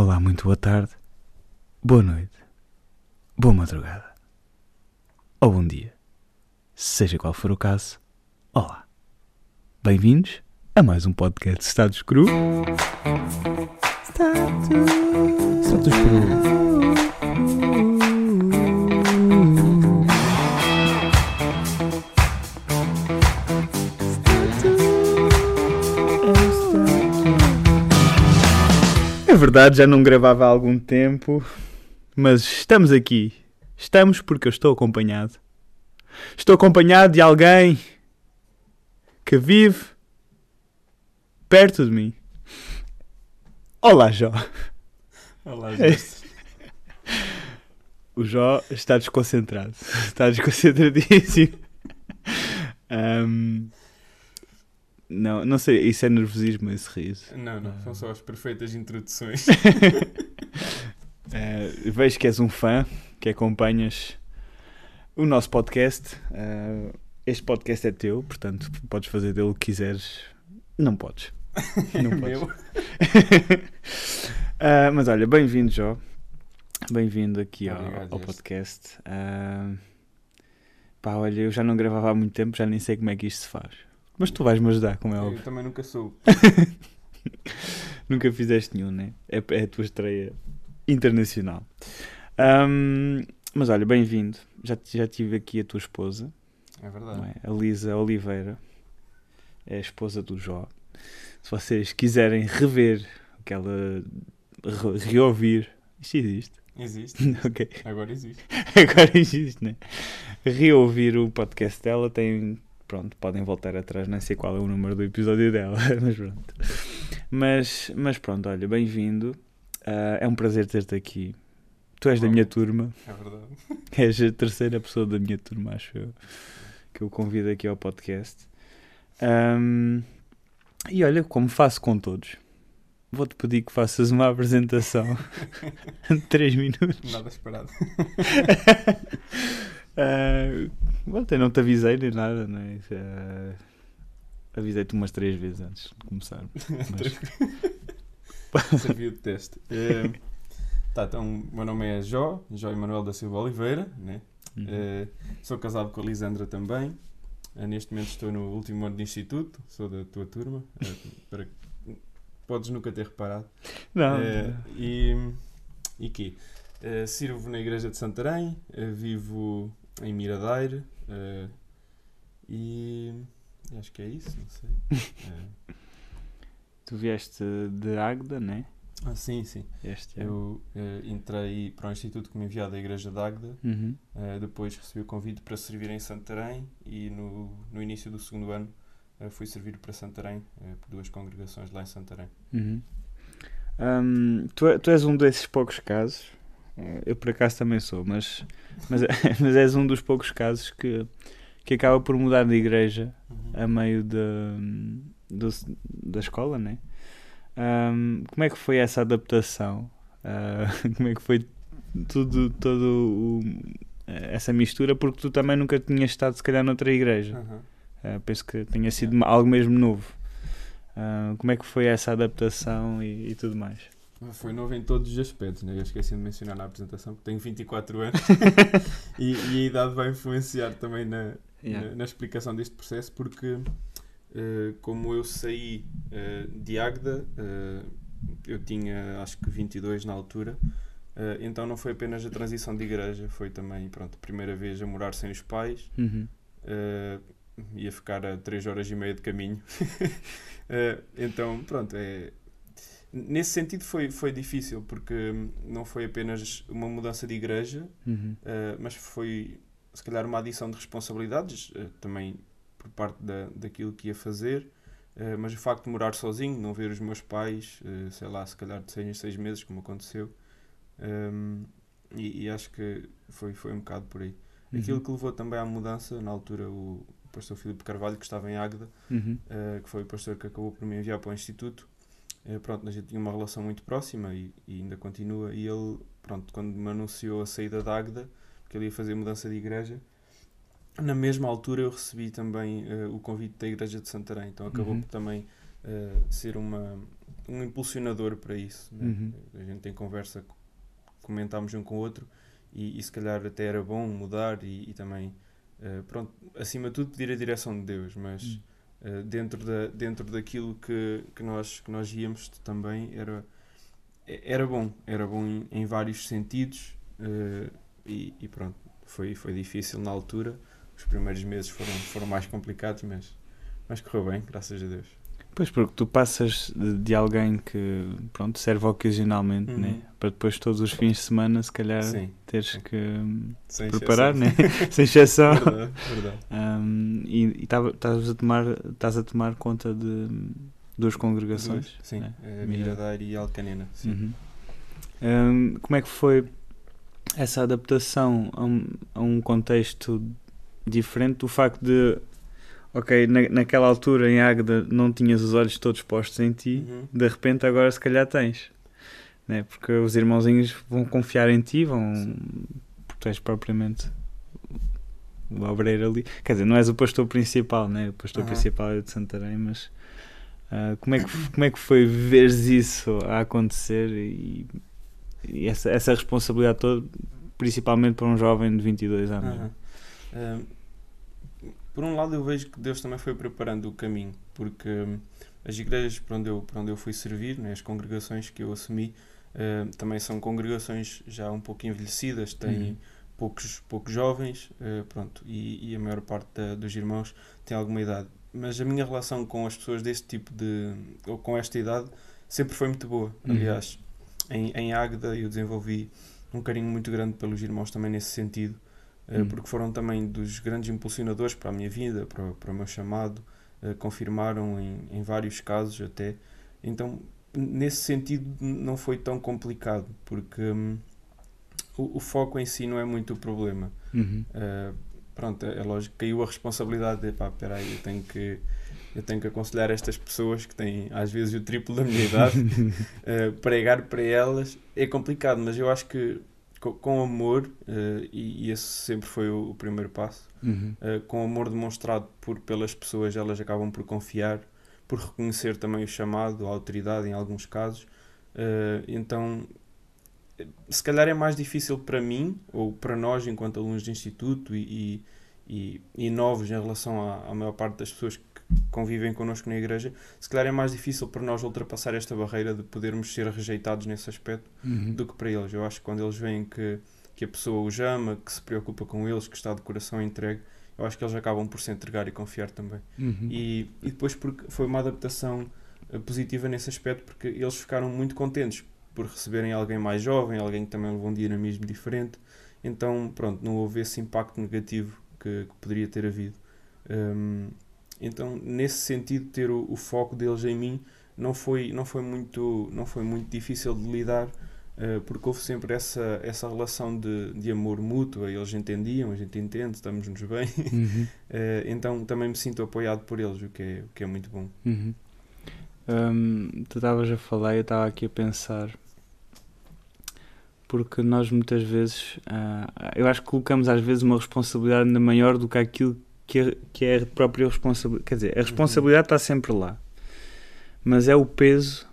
Olá, muito boa tarde, boa noite, boa madrugada ou bom dia, seja qual for o caso. Olá, bem-vindos a mais um podcast de Status Cru. Status, Status Cru. Verdade, já não gravava há algum tempo, mas estamos aqui. Estamos porque eu estou acompanhado. Estou acompanhado de alguém que vive perto de mim. Olá, Jó. Olá. José. O Jó está desconcentrado. Está desconcentradíssimo. Ahm, não, não sei, isso é nervosismo, esse riso. Não, não, são só as perfeitas introduções. Eh, vejo que és um fã, que acompanhas o nosso podcast. Eh, este podcast é teu, portanto, podes fazer dele o que quiseres. Não podes. Não É podes. meu. Ah, mas olha, bem-vindo, Jó. Bem-vindo aqui ao, Obrigado, ao Jesse. podcast. Ah, pá, olha, eu já não gravava há muito tempo, já nem sei como é que isto se faz. Mas tu vais-me ajudar, como é Eu óbvio. também nunca sou. Nunca fizeste nenhum, né? É, é a tua estreia internacional. Ahm, mas olha, bem-vindo. Já, já tive aqui a tua esposa, É verdade. é? a Lisa Oliveira. É a esposa do Jó. Se vocês quiserem rever aquela. Re, reouvir. Isto existe. Existe. ok. Agora existe. Agora existe, né? Reouvir o podcast dela tem. Pronto, podem voltar atrás, não sei qual é o número do episódio dela, mas pronto. Mas, mas pronto, olha, bem-vindo. Ah, é um prazer ter-te aqui. Tu és da minha turma, É verdade. és a terceira pessoa da minha turma, acho eu, que eu convido aqui ao podcast. Ahm, e olha, como faço com todos, vou-te pedir que faças uma apresentação de 3 minutos. Nada esperado. Ah, bom, eu não te avisei nem nada, não é? Ah, Avisei-te umas três vezes antes de começar. Serviu de teste. Eh, tá, então, o meu nome é Jó, Jó Emanuel da Silva Oliveira. Né? Uhum. Eh, sou casado com a Lisandra também. Neste momento estou no último ano de instituto. Sou da tua turma. para... Podes nunca ter reparado. Não, e, e quê? Eh, sirvo na igreja de Santarém, eh, vivo em Miradeiro eh, e acho que é isso, não sei. Eh, tu vieste de Águeda, né? ah, sim, sim. Este é. Eu eh, entrei para o instituto que me enviado da igreja de Águeda, Uhum. eh, depois recebi o convite para servir em Santarém e no, no início do segundo ano eh, fui servir para Santarém, por duas congregações lá em Santarém. Uhum. Hum, tu, é- tu és um desses poucos casos, eu por acaso também sou, mas, mas, mas és um dos poucos casos que, que acaba por mudar de igreja a meio da, do- da escola, né? Hum, como é que foi essa adaptação? Ah, como é que foi tudo, todo o- essa mistura? Porque tu também nunca tinhas estado, se calhar, noutra igreja. Aham. Ah, penso que tenha sido algo mesmo novo. Ah, como é que foi essa adaptação e, e tudo mais? Foi novo em todos os aspectos, né? eu esqueci de mencionar na apresentação que tenho 24 anos e, e a idade vai influenciar também na, na, na explicação deste processo, porque eh, como eu saí eh, de Águeda, eh, eu tinha acho que 22 na altura, então não foi apenas a transição de igreja, foi também pronto, a primeira vez a morar sem os pais, Uhum. ia ficar a 3 horas e meia de caminho. Então, pronto, é, nesse sentido foi, foi difícil, porque hum, não foi apenas uma mudança de igreja, Uhum. eh, mas foi se calhar uma adição de responsabilidades, eh, também por parte da, daquilo que ia fazer. eh, mas o facto de morar sozinho, não ver os meus pais, sei lá, se calhar de seis em seis meses, como aconteceu, hum, e, e acho que foi, foi um bocado por aí. Aquilo Uhum. que levou também à mudança, na altura, o pastor Filipe Carvalho, que estava em Águeda, Uhum. que foi o pastor que acabou por me enviar para o Instituto. Eh, pronto, a gente tinha uma relação muito próxima e, e ainda continua. E ele, pronto, quando me anunciou a saída da Águeda, que ele ia fazer mudança de igreja, na mesma altura eu recebi também eh, o convite da igreja de Santarém. Então acabou Uhum. por também eh, ser uma, um impulsionador para isso. Né? Uhum. A gente tem conversa, comentámos um com o outro e, e se calhar até era bom mudar e, e também, uh, pronto, acima de tudo pedir a direção de Deus, mas uhum. Uh, dentro, da, dentro daquilo que, que, nós, que nós íamos também era, era bom, era bom em, em vários sentidos uh, e, e, pronto, foi, foi difícil na altura. Os primeiros meses foram, foram mais complicados, mas, mas correu bem, graças a Deus. Pois, porque tu passas de, de alguém que pronto, serve ocasionalmente, uhum. né? para depois todos os fins de semana, se calhar, Sim. teres que Sem preparar, né? sem exceção. Verdade, verdade. Um, e estás a, tomar, a tomar conta de duas congregações. Duas, sim, né? É Miradair e Alcanena. Sim. Uhum. Um, como é que foi essa adaptação a um, a um contexto diferente do facto de ok, na, naquela altura em Águeda não tinhas os olhos todos postos em ti, uhum. de repente agora se calhar tens. Né? Porque os irmãozinhos vão confiar em ti, vão. Sim. Porque tu és propriamente o obreiro ali. Quer dizer, não és o pastor principal, né? o pastor uhum. principal é de Santarém, mas uh, como, é que, como é que foi veres isso a acontecer e, e essa, essa responsabilidade toda, principalmente para um jovem de 22 anos? Uhum. Uh, por um lado eu vejo que Deus também foi preparando o caminho, porque hum, as igrejas para onde eu, para onde eu fui servir, né, as congregações que eu assumi, uh, também são congregações já um pouco envelhecidas, têm uhum. poucos, poucos jovens, uh, pronto, e, e, a maior parte da, dos irmãos tem alguma idade. Mas a minha relação com as pessoas deste tipo de, ou com esta idade, sempre foi muito boa. Uhum. Aliás, em, em Águeda eu desenvolvi um carinho muito grande pelos irmãos também nesse sentido. Eh, hum. porque foram também dos grandes impulsionadores para a minha vida, para, para o meu chamado, uh, confirmaram em, em vários casos até. Então, nesse sentido, não foi tão complicado, porque um, o, o, foco em si não é muito o problema. Uhum. Uh, pronto, é, é, lógico que caiu a responsabilidade de, pá, peraí, eu tenho que eu tenho que aconselhar estas pessoas que têm às vezes o triplo da minha idade, uh, pregar para elas é complicado, mas eu acho que com, com amor, uh, e, e, esse sempre foi o, o primeiro passo, uhum. uh, com amor demonstrado por, pelas pessoas, elas acabam por confiar, por reconhecer também o chamado, a autoridade em alguns casos. Uh, então, se calhar é mais difícil para mim, ou para nós, enquanto alunos de instituto e, e, e novos em relação à, à maior parte das pessoas que convivem connosco na igreja, se calhar é mais difícil para nós ultrapassar esta barreira de podermos ser rejeitados nesse aspecto uhum. do que para eles. Eu acho que quando eles veem que, que a pessoa os ama, que se preocupa com eles, que está de coração entregue, eu acho que eles acabam por se entregar e confiar também. Uhum. E, e depois porque foi uma adaptação eh, positiva nesse aspecto, porque eles ficaram muito contentes por receberem alguém mais jovem, alguém que também levou um dinamismo diferente. Então, pronto, não houve esse impacto negativo que, que poderia ter havido. Um, então, nesse sentido, ter o, o, foco deles em mim não foi, não foi, muito, não foi muito difícil de lidar, uh, porque houve sempre essa, essa relação de, de amor mútuo. Eles entendiam, a gente entende, estamos-nos bem. Uhum. uh, então, também me sinto apoiado por eles, o que é, o que é muito bom. Uhum. Um, tu estavas a falar e eu estava aqui a pensar porque nós muitas vezes uh, eu acho que colocamos às vezes uma responsabilidade ainda maior do que aquilo que é, que é a própria responsabilidade. Quer dizer, a responsabilidade está sempre lá, mas é o peso.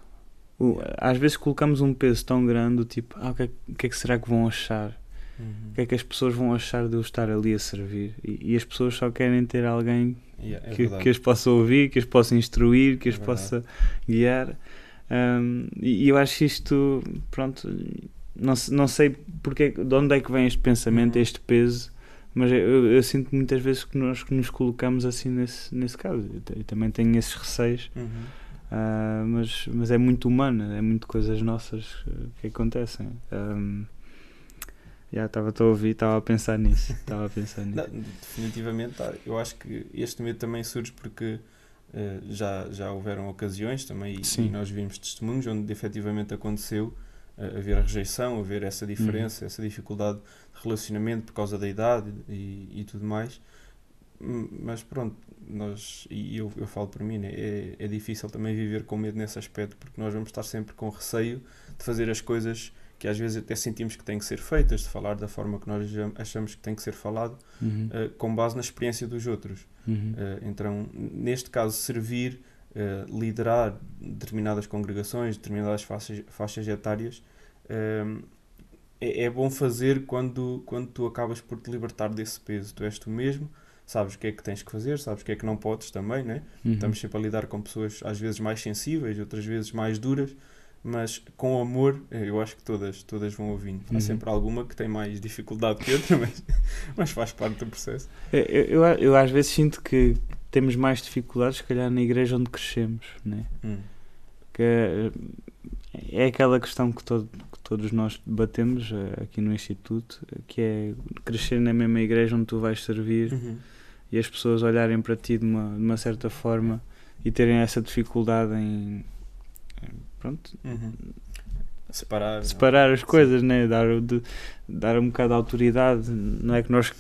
O, às vezes colocamos um peso tão grande, do tipo, ah, o que, é, o que é que será que vão achar? Uhum. O que é que as pessoas vão achar de eu estar ali a servir? E, e as pessoas só querem ter alguém yeah, é que, que as possa ouvir, que as possa instruir, que as é possa guiar. Um, e, e eu acho isto, pronto, não, não sei porque, de onde é que vem este pensamento, uhum. este peso mas eu, eu, sinto muitas vezes que nós que nos colocamos assim nesse, nesse caso. Eu, eu também tenho esses receios, uhum. uh, mas, mas é muito humano, é muito coisas nossas que acontecem. Um, já estava a ouvir, estava a pensar nisso. Estava a pensar nisso. Não, definitivamente, eu acho que este medo também surge porque uh, já, já houveram ocasiões também e, e, nós vimos testemunhos onde efetivamente aconteceu haver a rejeição, haver essa diferença, uhum. essa dificuldade relacionamento por causa da idade e, e tudo mais. Hum, mas pronto, nós, e eu, eu falo por mim, né, é, é difícil também viver com medo nesse aspecto, porque nós vamos estar sempre com receio de fazer as coisas que às vezes até sentimos que têm que ser feitas, de falar da forma que nós achamos que tem que ser falado, uhum. uh, com base na experiência dos outros. Uhum. Uh, então, neste caso, servir uh, liderar determinadas congregações, determinadas faixas, faixas etárias, uh, é, é, bom fazer quando, quando tu acabas por te libertar desse peso. Tu és tu mesmo, sabes o que é que tens que fazer, sabes o que é que não podes também, né? Uhum. Estamos sempre a lidar com pessoas às vezes mais sensíveis, outras vezes mais duras, mas com amor eh, eu acho que todas, todas vão ouvindo. Há uhum. sempre alguma que tem mais dificuldade que outra, mas, mas faz parte do processo. Eu, eu, eu, às vezes sinto que temos mais dificuldades, se calhar, na igreja onde crescemos, né? Hum. Que é, é aquela questão que, todo, que todos nós debatemos eh, aqui no Instituto, que é crescer na mesma igreja onde tu vais servir. Uhum e as pessoas olharem para ti de uma, de uma certa forma e terem essa dificuldade em, pronto uhum. Separar separar as coisas né dar de, dar um bocado de autoridade não é que nós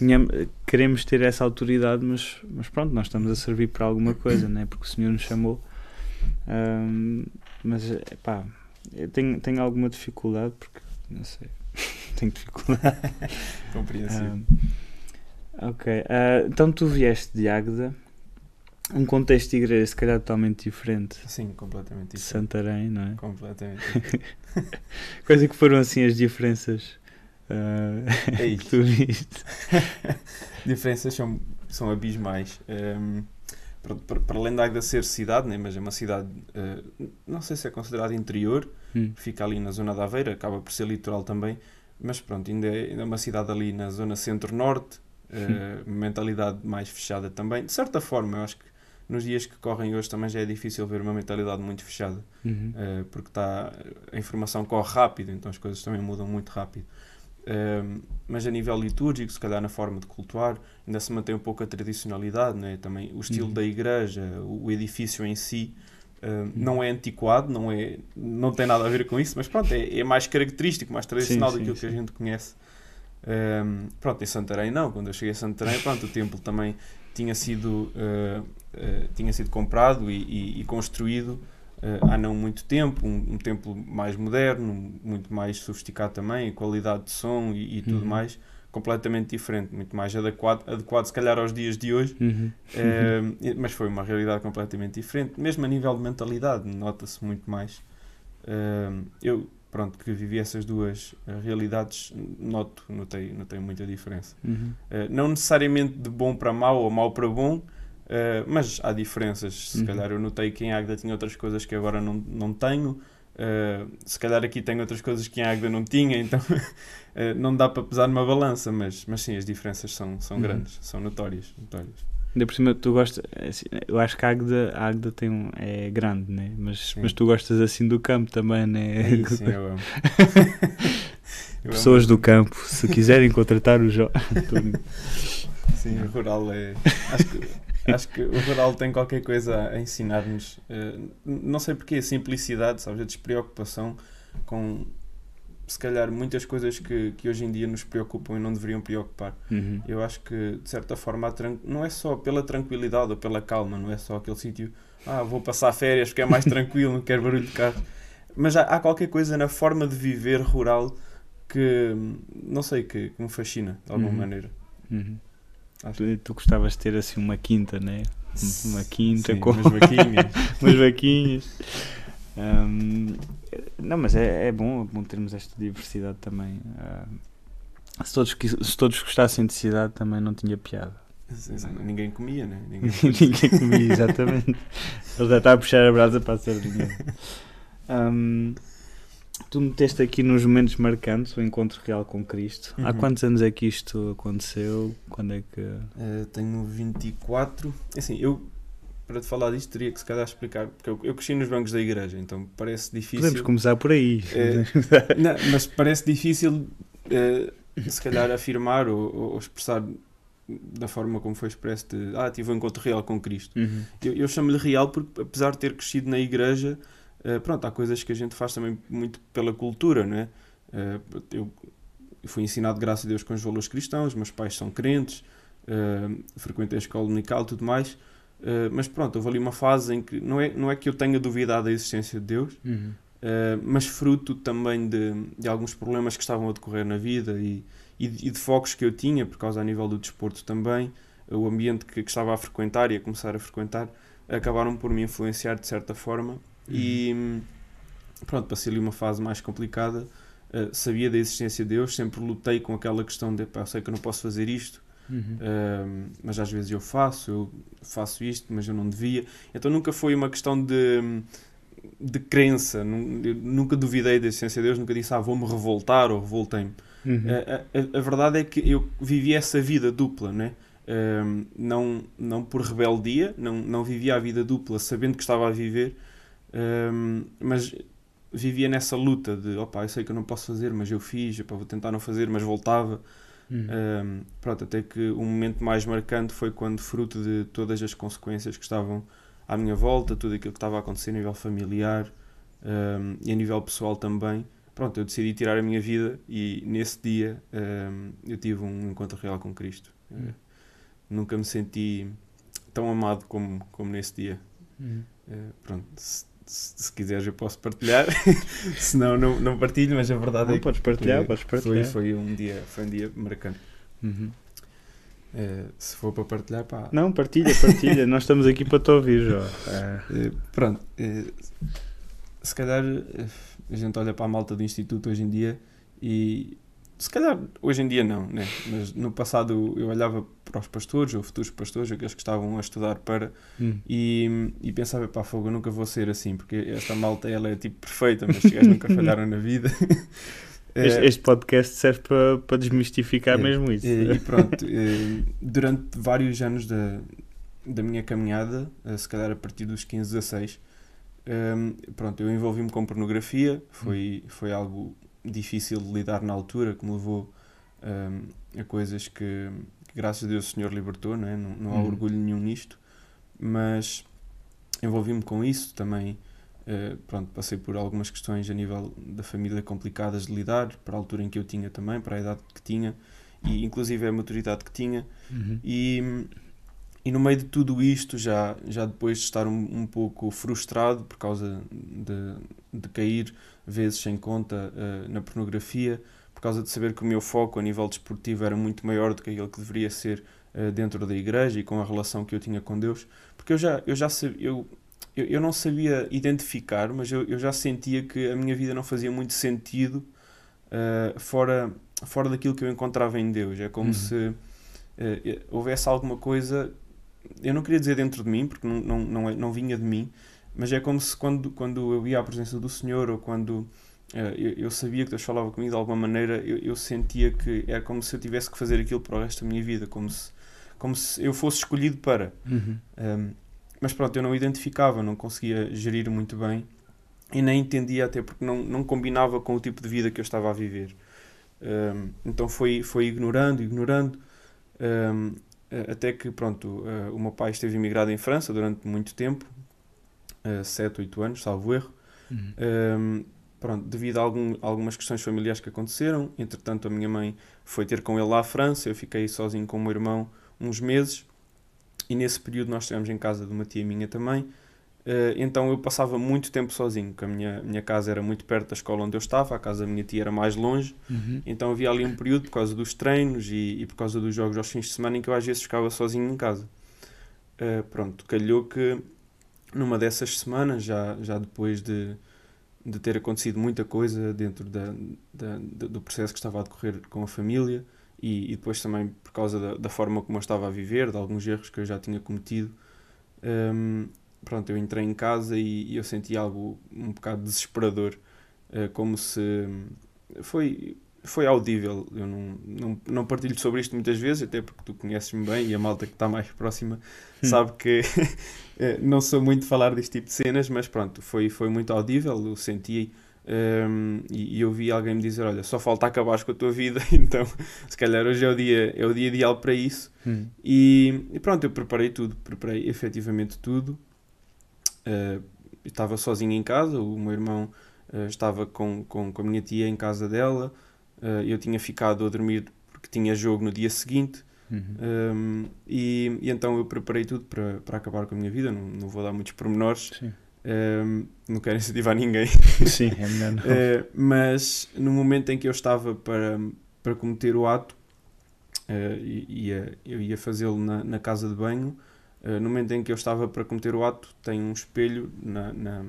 queremos ter essa autoridade mas mas pronto nós estamos a servir para alguma coisa né porque o Senhor nos chamou um, mas pá eu tenho tenho alguma dificuldade porque não sei tenho dificuldade compreensível um, Ok. Uh, então tu vieste de Águeda, um contexto de igreja se calhar totalmente diferente. Sim, completamente diferente. Santarém, não é? Completamente. Quais é que foram assim as diferenças uh, é que tu viste? diferenças são, são abismais. Um, para, para, para, além da Águeda ser cidade, né, mas é uma cidade, uh, não sei se é considerada interior, hum. fica ali na zona da Aveira, acaba por ser litoral também, mas pronto, ainda é, ainda é uma cidade ali na zona centro-norte, uh, mentalidade mais fechada também. De certa forma, eu acho que nos dias que correm hoje também já é difícil ver uma mentalidade muito fechada, uhum. uh, porque tá, a informação corre rápido, então as coisas também mudam muito rápido. Uh, mas a nível litúrgico, se calhar na forma de cultuar, ainda se mantém um pouco a tradicionalidade, né? também o estilo uhum. da igreja, o, o, edifício em si. Uh, não é antiquado, não, é, não tem nada a ver com isso, mas pronto, é, é mais característico, mais tradicional sim, daquilo sim, que sim. a gente conhece. Um, pronto, em Santarém não, quando eu cheguei a Santarém, pronto, o templo também tinha sido, uh, uh, tinha sido comprado e, e, e construído uh, há não muito tempo, um, um, templo mais moderno, muito mais sofisticado também, qualidade de som e, e tudo uhum. mais, completamente diferente, muito mais adequado, adequado se calhar aos dias de hoje, uhum. mas foi uma realidade completamente diferente, mesmo a nível de mentalidade, nota-se muito mais. eu pronto, que vivi essas duas uh, realidades, noto, notei, notei muita diferença. Uhum. Uh, não necessariamente de bom para mau ou mau para bom, uh, mas há diferenças. Se uhum. calhar eu notei que em Águeda tinha outras coisas que agora não, não tenho. se calhar aqui tem outras coisas que em Águeda não tinha, então não dá para pesar numa balança, mas, mas sim, as diferenças são, são uhum. grandes, são notórias. notórias. Ainda por cima, tu gostas. É assim, eu acho que a Águeda, a Águeda tem um, é grande, né? Mas, mas tu gostas assim do campo também, né? É sim, eu amo. Pessoas do campo, se quiserem contratar o Jó. sim, o rural é. Acho que, acho que o rural tem qualquer coisa a ensinar-nos. Uh, não sei porquê, a simplicidade, sabes? A despreocupação com se calhar muitas coisas que, que hoje em dia nos preocupam e não deveriam preocupar. Uhum. Eu acho que de certa forma não é só pela tranquilidade ou pela calma, não é só aquele sítio, ah, vou passar férias porque é mais tranquilo, não quero barulho de carro. Mas há, há, qualquer coisa na forma de viver rural que não sei, que, que me fascina de alguma uhum. maneira. Uhum. Tu, tu, gostavas de ter assim uma quinta, né? Uma quinta Sim, com umas vaquinhas. umas vaquinhas. Um, não, mas é, é, bom, é bom termos esta diversidade também. Uh, se, todos, se todos gostassem de cidade também não tinha piada. Ninguém comia, né? Ninguém, Ninguém comia, exatamente. Ele já está a puxar a brasa para a sardinha. Um, tu meteste aqui nos momentos marcantes o encontro real com Cristo. Uhum. Há quantos anos é que isto aconteceu? Quando é que. Uh, tenho 24. Assim, eu para te falar disto teria que se calhar explicar, porque eu, eu cresci nos bancos da igreja, então parece difícil. Podemos começar por aí. É, não, mas parece difícil é, se calhar afirmar ou, ou, expressar da forma como foi expresso de ah, tive um encontro real com Cristo. Uhum. Eu, eu chamo-lhe real porque apesar de ter crescido na igreja, é, pronto, há coisas que a gente faz também muito pela cultura, não é? eu fui ensinado, graças a Deus, com os valores cristãos, meus pais são crentes, frequentei a escola unical e tudo mais, Uh, mas pronto, houve ali uma fase em que não é, não é que eu tenha duvidado da existência de Deus, uhum. uh, mas fruto também de, de alguns problemas que estavam a decorrer na vida e, e, e, de focos que eu tinha, por causa a nível do desporto também, o ambiente que, que, estava a frequentar e a começar a frequentar, acabaram por me influenciar de certa forma uhum. e pronto, passei ali uma fase mais complicada. Uh, sabia da existência de Deus, sempre lutei com aquela questão de pá, sei que eu não posso fazer isto, uhum. uh, mas às vezes eu faço, eu faço isto, mas eu não devia. Então nunca foi uma questão de, de crença, nunca duvidei da existência de Deus, nunca disse, ah, vou-me revoltar ou revoltei-me. Uhum. Uh, a, a, verdade é que eu vivi essa vida dupla, né? Não, não por rebeldia, não, não vivia a vida dupla sabendo que estava a viver, mas vivia nessa luta de opa, eu sei que eu não posso fazer, mas eu fiz, opa, vou tentar não fazer, mas voltava. Uhum. pronto, até que o momento mais marcante foi quando, fruto de todas as consequências que estavam à minha volta, tudo aquilo que estava a acontecer a nível familiar um, e a nível pessoal também, pronto, eu decidi tirar a minha vida e nesse dia um, eu tive um encontro real com Cristo. Uhum. nunca me senti tão amado como, como nesse dia. Uhum. Uh, pronto, se, se, quiseres eu posso partilhar, se não, não partilho, mas a verdade não, é que podes partilhar, foi, podes partilhar. Foi, foi, um dia, foi um dia marcante. Uhum. Uh, se for para partilhar, pá. Não, partilha, partilha. Nós estamos aqui para te ouvir, Jó. Uh, pronto. Uh, se calhar a gente olha para a malta do Instituto hoje em dia e se calhar hoje em dia não, né? mas no passado eu olhava para os pastores ou futuros pastores, aqueles que estavam a estudar para, hum. e, e pensava, pá, fogo, eu nunca vou ser assim, porque esta malta ela é tipo perfeita, mas os gajos nunca falharam na vida. Este, este, podcast serve para, para desmistificar é, mesmo isso. E, e pronto, durante vários anos da, da minha caminhada, eh, se calhar a partir dos 15, 16, um, pronto, eu envolvi-me com pornografia, foi, hum. foi algo difícil de lidar na altura, que me levou um, a coisas que, que, graças a Deus, o Senhor libertou, não, é? não, não há uhum. orgulho nenhum nisto, mas envolvi-me com isso também. Uh, pronto, passei por algumas questões a nível da família complicadas de lidar, para a altura em que eu tinha também, para a idade que tinha e inclusive a maturidade que tinha. Uhum. E, e no meio de tudo isto, já, já depois de estar um, um pouco frustrado por causa de, de cair vezes sem conta uh, na pornografia, por causa de saber que o meu foco a nível desportivo era muito maior do que aquele que deveria ser uh, dentro da igreja e com a relação que eu tinha com Deus, porque eu já, eu já sabia, eu, eu, eu não sabia identificar, mas eu, eu já sentia que a minha vida não fazia muito sentido uh, fora, fora daquilo que eu encontrava em Deus. É como uhum. se houvesse alguma coisa, eu não queria dizer dentro de mim, porque não, não, não, é, não vinha de mim, mas é como se quando, quando eu ia à presença do Senhor ou quando uh, eu, eu, sabia que Deus falava comigo de alguma maneira, eu, eu, sentia que era como se eu tivesse que fazer aquilo para o resto da minha vida, como se, como se eu fosse escolhido para. Uhum. Um, mas pronto, eu não identificava, não conseguia gerir muito bem e nem entendia até porque não, não combinava com o tipo de vida que eu estava a viver. Um, então foi, foi ignorando, ignorando, um, até que pronto, uh, o meu pai esteve imigrado em França durante muito tempo, uh, 7, 8 anos, salvo erro. Uhum. Um, pronto, devido a algum, algumas questões familiares que aconteceram, entretanto a minha mãe foi ter com ele lá à França, eu fiquei sozinho com o meu irmão uns meses e nesse período nós estivemos em casa de uma tia minha também. Uh, então eu passava muito tempo sozinho, porque a minha, minha casa era muito perto da escola onde eu estava, a casa da minha tia era mais longe, uhum. então havia ali um período por causa dos treinos e, e, por causa dos jogos aos fins de semana em que eu às vezes ficava sozinho em casa. Uh, pronto, calhou que numa dessas semanas, já, já depois de, de ter acontecido muita coisa dentro da, da, do processo que estava a decorrer com a família e, e depois também por causa da, da, forma como eu estava a viver, de alguns erros que eu já tinha cometido, um, pronto, eu entrei em casa e, e, eu senti algo um bocado desesperador, uh, como se foi foi audível. Eu não, não, não partilho sobre isto muitas vezes, até porque tu conheces-me bem e a malta que está mais próxima hum. sabe que eh, não sou muito de falar deste tipo de cenas, mas pronto, foi, foi muito audível. Eu senti um, e, e eu vi alguém me dizer: Olha, só falta acabar com a tua vida, então se calhar hoje é o dia, é o dia ideal para isso. Hum. E, e, pronto, eu preparei tudo, preparei efetivamente tudo. Uh, estava sozinho em casa, o meu irmão uh, estava com, com, com a minha tia em casa dela. Uh, eu tinha ficado a dormir porque tinha jogo no dia seguinte. Uhum. Um, e, e, então eu preparei tudo para, para acabar com a minha vida. Não, não vou dar muitos pormenores. Um, não quero incentivar ninguém. Sim, é melhor não. Uh, mas no momento em que eu estava para, para cometer o ato, uh, ia, eu ia fazê-lo na, na casa de banho. Uh, no momento em que eu estava para cometer o ato, tem um espelho na, na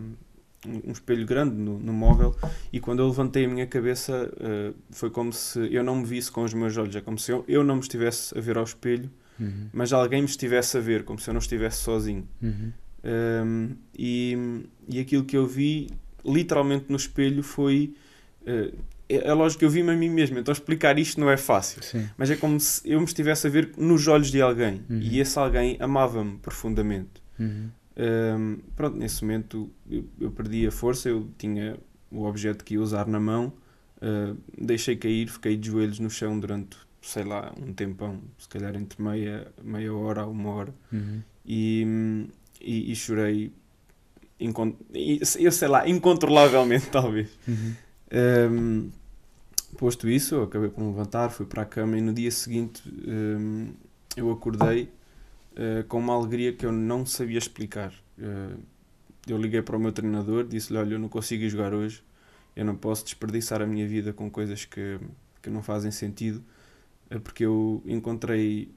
um espelho grande no, no, móvel e quando eu levantei a minha cabeça uh, foi como se eu não me visse com os meus olhos, é como se eu, eu não me estivesse a ver ao espelho, uhum. mas alguém me estivesse a ver, como se eu não estivesse sozinho. Uhum. Um, e, e aquilo que eu vi literalmente no espelho foi. Uh, é, é lógico que eu vi-me a mim mesmo, então explicar isto não é fácil. Sim. Mas é como se eu me estivesse a ver nos olhos de alguém uhum. e esse alguém amava-me profundamente. Uhum. Um, pronto, nesse momento eu, eu, perdi a força, eu tinha o objeto que ia usar na mão, uh, deixei cair, fiquei de joelhos no chão durante, sei lá, um tempão, se calhar entre meia, meia hora a uma hora, uhum. e, e, e, chorei, eu sei lá, incontrolavelmente, talvez. Uhum. Um, posto isso, eu acabei por me levantar, fui para a cama e no dia seguinte um, eu acordei uh, com uma alegria que eu não sabia explicar. Uh, eu liguei para o meu treinador, disse-lhe: Olha, eu não consigo jogar hoje, eu não posso desperdiçar a minha vida com coisas que, que não fazem sentido, uh, porque eu encontrei.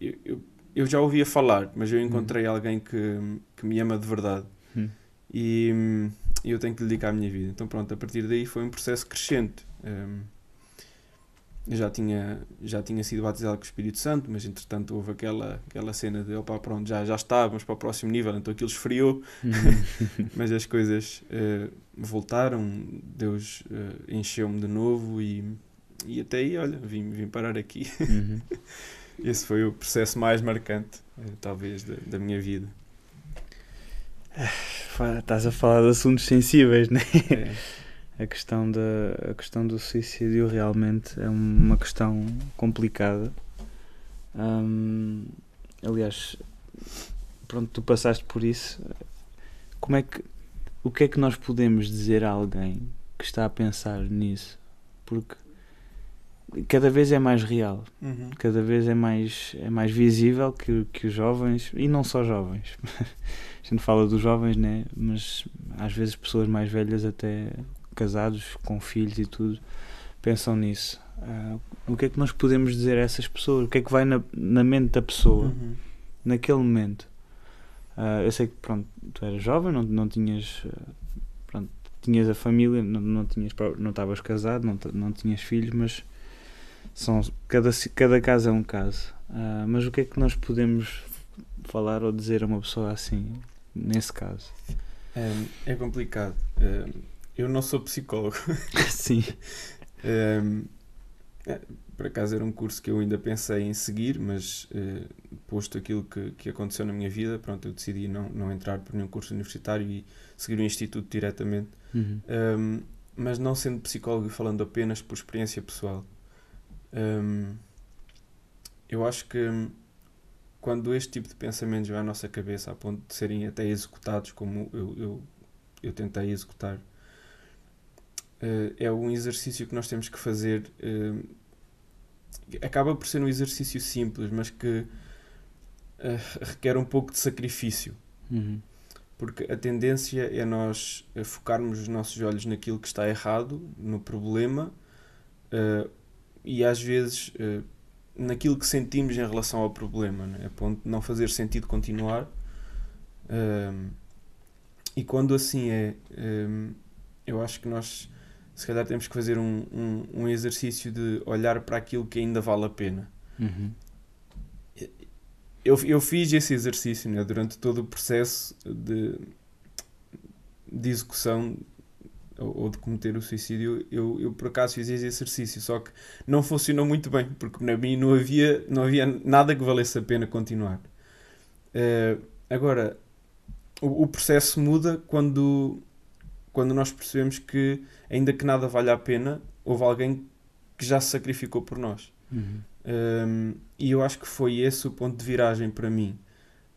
Eu, eu, eu, já ouvia falar, mas eu encontrei hum. alguém que, que me ama de verdade. Hum. E, e eu tenho que lhe dedicar a minha vida. Então, pronto, a partir daí foi um processo crescente. Um, eu já tinha, já tinha sido batizado com o Espírito Santo, mas entretanto houve aquela, aquela cena de opa, pronto, já, já estávamos para o próximo nível, então aquilo esfriou, uhum. mas as coisas uh, voltaram, Deus uh, encheu-me de novo e, e até aí, olha, vim, vim parar aqui. Uhum. Esse foi o processo mais marcante, uh, talvez, da, da minha vida. Estás a falar de assuntos sensíveis, né? É a questão, da, a questão do suicídio realmente é uma questão complicada. Aliás, pronto, tu passaste por isso. Como é que, o que é que nós podemos dizer a alguém que está a pensar nisso? Porque cada vez é mais real, uhum. cada vez é mais, é mais visível que, que os jovens, e não só jovens, a gente fala dos jovens, né? mas às vezes pessoas mais velhas até casados com filhos e tudo, pensam nisso. Uh, o que é que nós podemos dizer a essas pessoas? O que é que vai na, na mente da pessoa uhum. naquele momento? Uh, eu sei que pronto, tu eras jovem, não, não tinhas pronto, tinhas a família, não, não tinhas não estavas casado, não, não tinhas filhos, mas são cada, cada caso é um caso. Uh, mas o que é que nós podemos falar ou dizer a uma pessoa assim nesse caso? É, é complicado. Eu não sou psicólogo. Sim. um, é, por acaso era um curso que eu ainda pensei em seguir, mas uh, posto aquilo que, que aconteceu na minha vida, pronto, eu decidi não, não entrar por nenhum curso universitário e seguir o instituto diretamente. Uhum. Um, mas não sendo psicólogo e falando apenas por experiência pessoal. Um, eu acho que quando este tipo de pensamentos vem à nossa cabeça a ponto de serem até executados como eu, eu, eu tentei executar uh, é um exercício que nós temos que fazer. Uh, acaba por ser um exercício simples, mas que uh, requer um pouco de sacrifício. Uhum. Porque a tendência é nós focarmos os nossos olhos naquilo que está errado, no problema, e às vezes naquilo que sentimos em relação ao problema, né? a ponto de não fazer sentido continuar. e quando assim é, eu acho que nós se calhar temos que fazer um, um, um exercício de olhar para aquilo que ainda vale a pena. Uhum. Eu, eu fiz esse exercício né, durante todo o processo de, de execução ou, ou de cometer o suicídio. Eu, eu por acaso fiz esse exercício, só que não funcionou muito bem, porque para mim não havia, não havia nada que valesse a pena continuar. Uh, agora, o, o processo muda quando quando nós percebemos que, ainda que nada valha a pena, houve alguém que já se sacrificou por nós. Uhum. Um, e eu acho que foi esse o ponto de viragem para mim.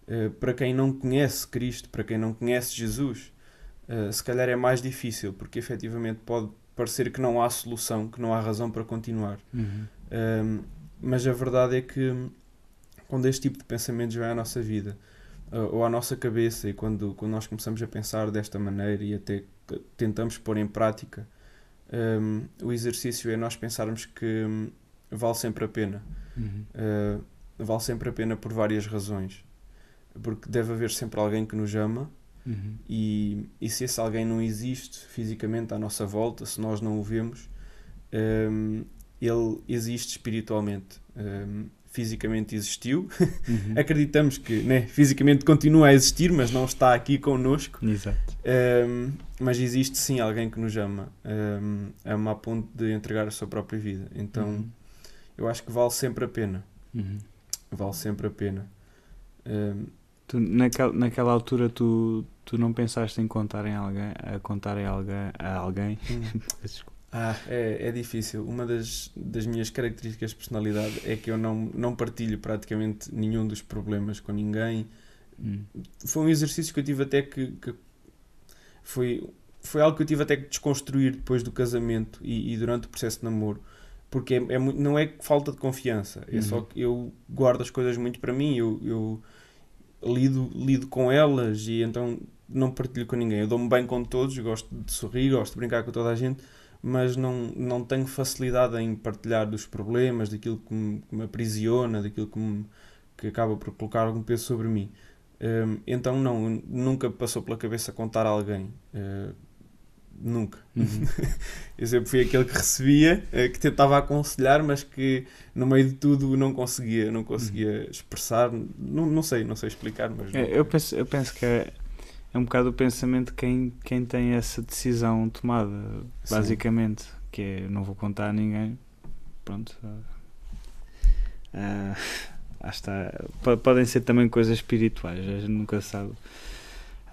Uh, para quem não conhece Cristo, para quem não conhece Jesus, uh, se calhar é mais difícil, porque efetivamente pode parecer que não há solução, que não há razão para continuar. Uhum. Um, mas a verdade é que quando este tipo de pensamentos vem à nossa vida, uh, ou à nossa cabeça, e quando, quando nós começamos a pensar desta maneira e até tentamos pôr em prática, um, o exercício é nós pensarmos que um, vale sempre a pena. Uhum. Uh, vale sempre a pena por várias razões. porque deve haver sempre alguém que nos ama Uhum. e, e se esse alguém não existe fisicamente à nossa volta, se nós não o vemos, um, ele existe espiritualmente. Um, fisicamente existiu. Uhum. Acreditamos que né, fisicamente continua a existir, mas não está aqui connosco. Exato. Um, mas existe sim alguém que nos ama, um, ama a ponto de entregar a sua própria vida. Então Uhum. eu acho que vale sempre a pena. Uhum. Vale sempre a pena. Um, Tu, naquela, naquela altura tu, tu não pensaste em contar em alguém, a contar em alguém, a alguém. Desculpa. Ah, é, é difícil. Uma das, das minhas características de personalidade é que eu não, não partilho praticamente nenhum dos problemas com ninguém. Hum. Foi um exercício que eu tive até que. que foi, foi algo que eu tive até que desconstruir depois do casamento e, e durante o processo de namoro. Porque é, é não é falta de confiança, é Uhum. só que eu guardo as coisas muito para mim, eu, eu lido, lido com elas e então não partilho com ninguém. Eu dou-me bem com todos, gosto de sorrir, gosto de brincar com toda a gente, mas não, não tenho facilidade em partilhar dos problemas, daquilo que me, que me aprisiona, daquilo que, me, que acaba por colocar algum peso sobre mim. Hum, então, não, nunca passou pela cabeça contar a alguém. Uh, nunca. Uhum. Eu sempre fui aquele que recebia, eh, que tentava aconselhar, mas que no meio de tudo não conseguia, não conseguia expressar. Não, não sei, não sei explicar, mas. É, eu, penso, eu penso que é, é um bocado o pensamento de quem, quem tem essa decisão tomada, Sim. basicamente. Que é, não vou contar a ninguém. Pronto. Ah, ah, está. Po- Podem ser também coisas espirituais, a gente nunca sabe.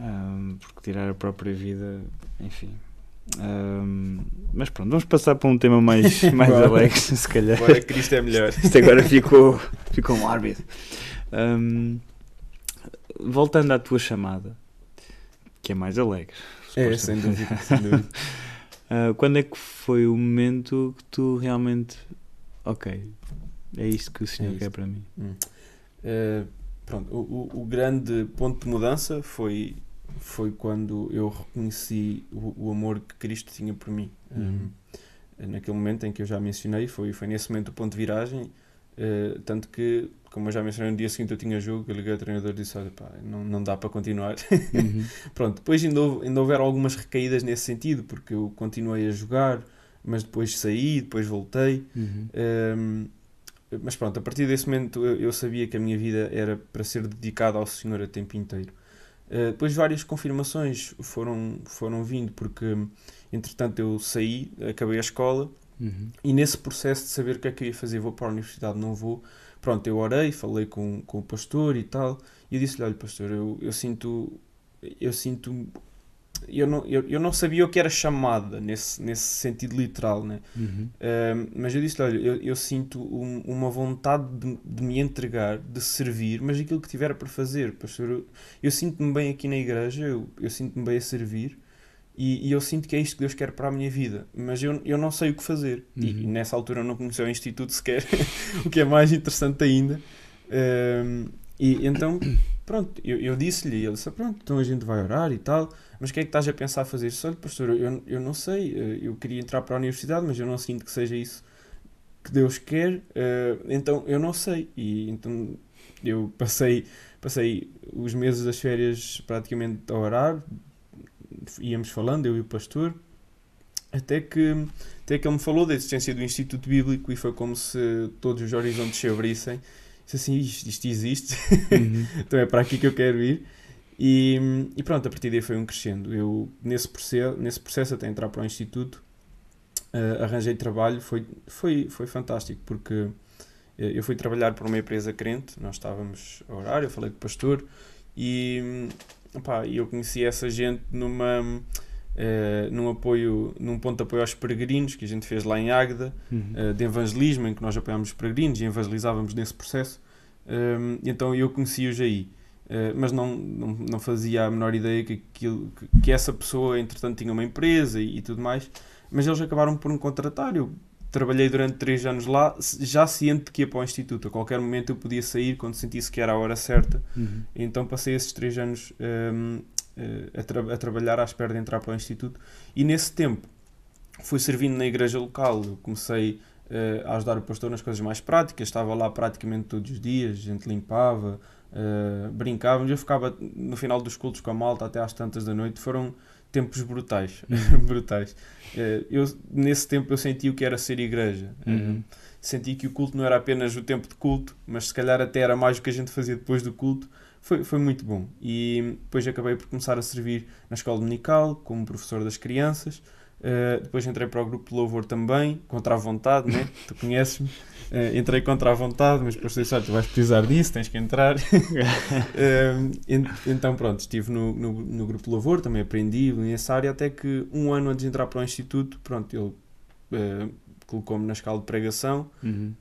Ah, porque tirar a própria vida, enfim. Ah, mas pronto, vamos passar para um tema mais, mais alegre, se calhar. Agora Cristo é melhor. Isto agora ficou, ficou mórbido. Hum, voltando à tua chamada, que é mais alegre. É, sem dúvida, sem dúvida. Ah, quando é que foi o momento que tu realmente. Ok, é isto que o Senhor isto. quer para mim? Hum. Eh, pronto, o, o, o grande ponto de mudança foi, foi quando eu reconheci o, o amor que Cristo tinha por mim. Uhum. Hum, naquele momento em que eu já mencionei, foi, foi nesse momento o ponto de viragem. eh, tanto que, como eu já mencionei, no dia seguinte eu tinha jogo, eu liguei ao treinador e disse: Olha, pá, não, não dá para continuar. Uhum. Pronto, depois ainda, houve, ainda houveram algumas recaídas nesse sentido, porque eu continuei a jogar, mas depois saí, depois voltei. Uhum. Um, mas pronto, a partir desse momento eu, eu sabia que a minha vida era para ser dedicada ao Senhor a tempo inteiro. Uh, depois várias confirmações foram, foram vindo, porque entretanto eu saí, acabei a escola Uhum. e nesse processo de saber o que é que eu ia fazer, vou para a universidade, não vou. Pronto, eu orei, falei com, com o pastor e tal, e eu disse-lhe: Olha, pastor, eu, eu sinto. Eu sinto. Eu não, eu, eu não sabia o que era chamada nesse, nesse sentido literal, né? Uhum. Um, mas eu disse olha, eu, eu sinto um- uma vontade de, de me entregar, de servir, mas aquilo que tiver para fazer, pastor, eu, eu sinto-me bem aqui na igreja, eu, eu sinto-me bem a servir e, e eu sinto que é isto que Deus quer para a minha vida, mas eu, eu não sei o que fazer. E, Uhum. e nessa altura eu não conhecia o Instituto sequer, o que é mais interessante ainda. Um, e então, pronto, eu, eu disse-lhe, e ele disse: Pronto, então a gente vai orar e tal. Mas o que é que estás a pensar fazer? Disse, Olha, pastor, eu, eu não sei, eh, eu queria entrar para a universidade, mas eu não sinto que seja isso que Deus quer, eh, então eu não sei. E então eu passei, passei os meses das férias praticamente a orar, íamos falando, eu e o pastor, até que, até que ele me falou da existência do Instituto Bíblico e foi como se todos os horizontes se abrissem. Disse assim: isto, isto existe, Uhum. então é para aqui que eu quero ir. E, e pronto, a partir daí foi um crescendo. Eu, nesse processo, nesse processo até entrar para o Instituto, eh, arranjei trabalho, foi, foi, foi fantástico, porque eh, eu fui trabalhar para uma empresa crente, nós estávamos a orar, eu falei com o pastor, e opá, eu conheci essa gente numa, eh, num, apoio, num ponto de apoio aos peregrinos, que a gente fez lá em Águeda, Uhum. eh, de evangelismo, em que nós apoiámos os peregrinos e evangelizávamos nesse processo. Um, então eu conheci-os aí, uh, mas não, não, não fazia a menor ideia que, aquilo, que, que essa pessoa, entretanto, tinha uma empresa e, e tudo mais. Mas eles acabaram por me contratar. Eu trabalhei durante três anos lá, já ciente de que ia para o Instituto. A qualquer momento eu podia sair quando sentisse que era a hora certa. Uhum. Então passei esses três anos um, uh, a, tra a trabalhar à espera de entrar para o Instituto. E nesse tempo fui servindo na igreja local. Eu comecei uh, a ajudar o pastor nas coisas mais práticas. Estava lá praticamente todos os dias. A gente limpava, uh, brincávamos, eu ficava no final dos cultos com a malta até às tantas da noite, foram tempos brutais, uhum. brutais. Uh, eu, nesse tempo eu senti o que era ser igreja. Uhum. Uh, senti que o culto não era apenas o tempo de culto, mas se calhar até era mais o que a gente fazia depois do culto. Foi, foi muito bom. E depois acabei por começar a servir na escola dominical, como professor das crianças. Uh, depois entrei para o grupo de louvor também, contra a vontade, né? tu conheces-me. Uh, entrei contra a vontade, mas depois disse: tu vais precisar disso, tens que entrar. uh, então, pronto, estive no, no, no, grupo de louvor, também aprendi nessa área, até que um ano antes de entrar para o Instituto, pronto, ele colocou-me na escala de pregação uhum.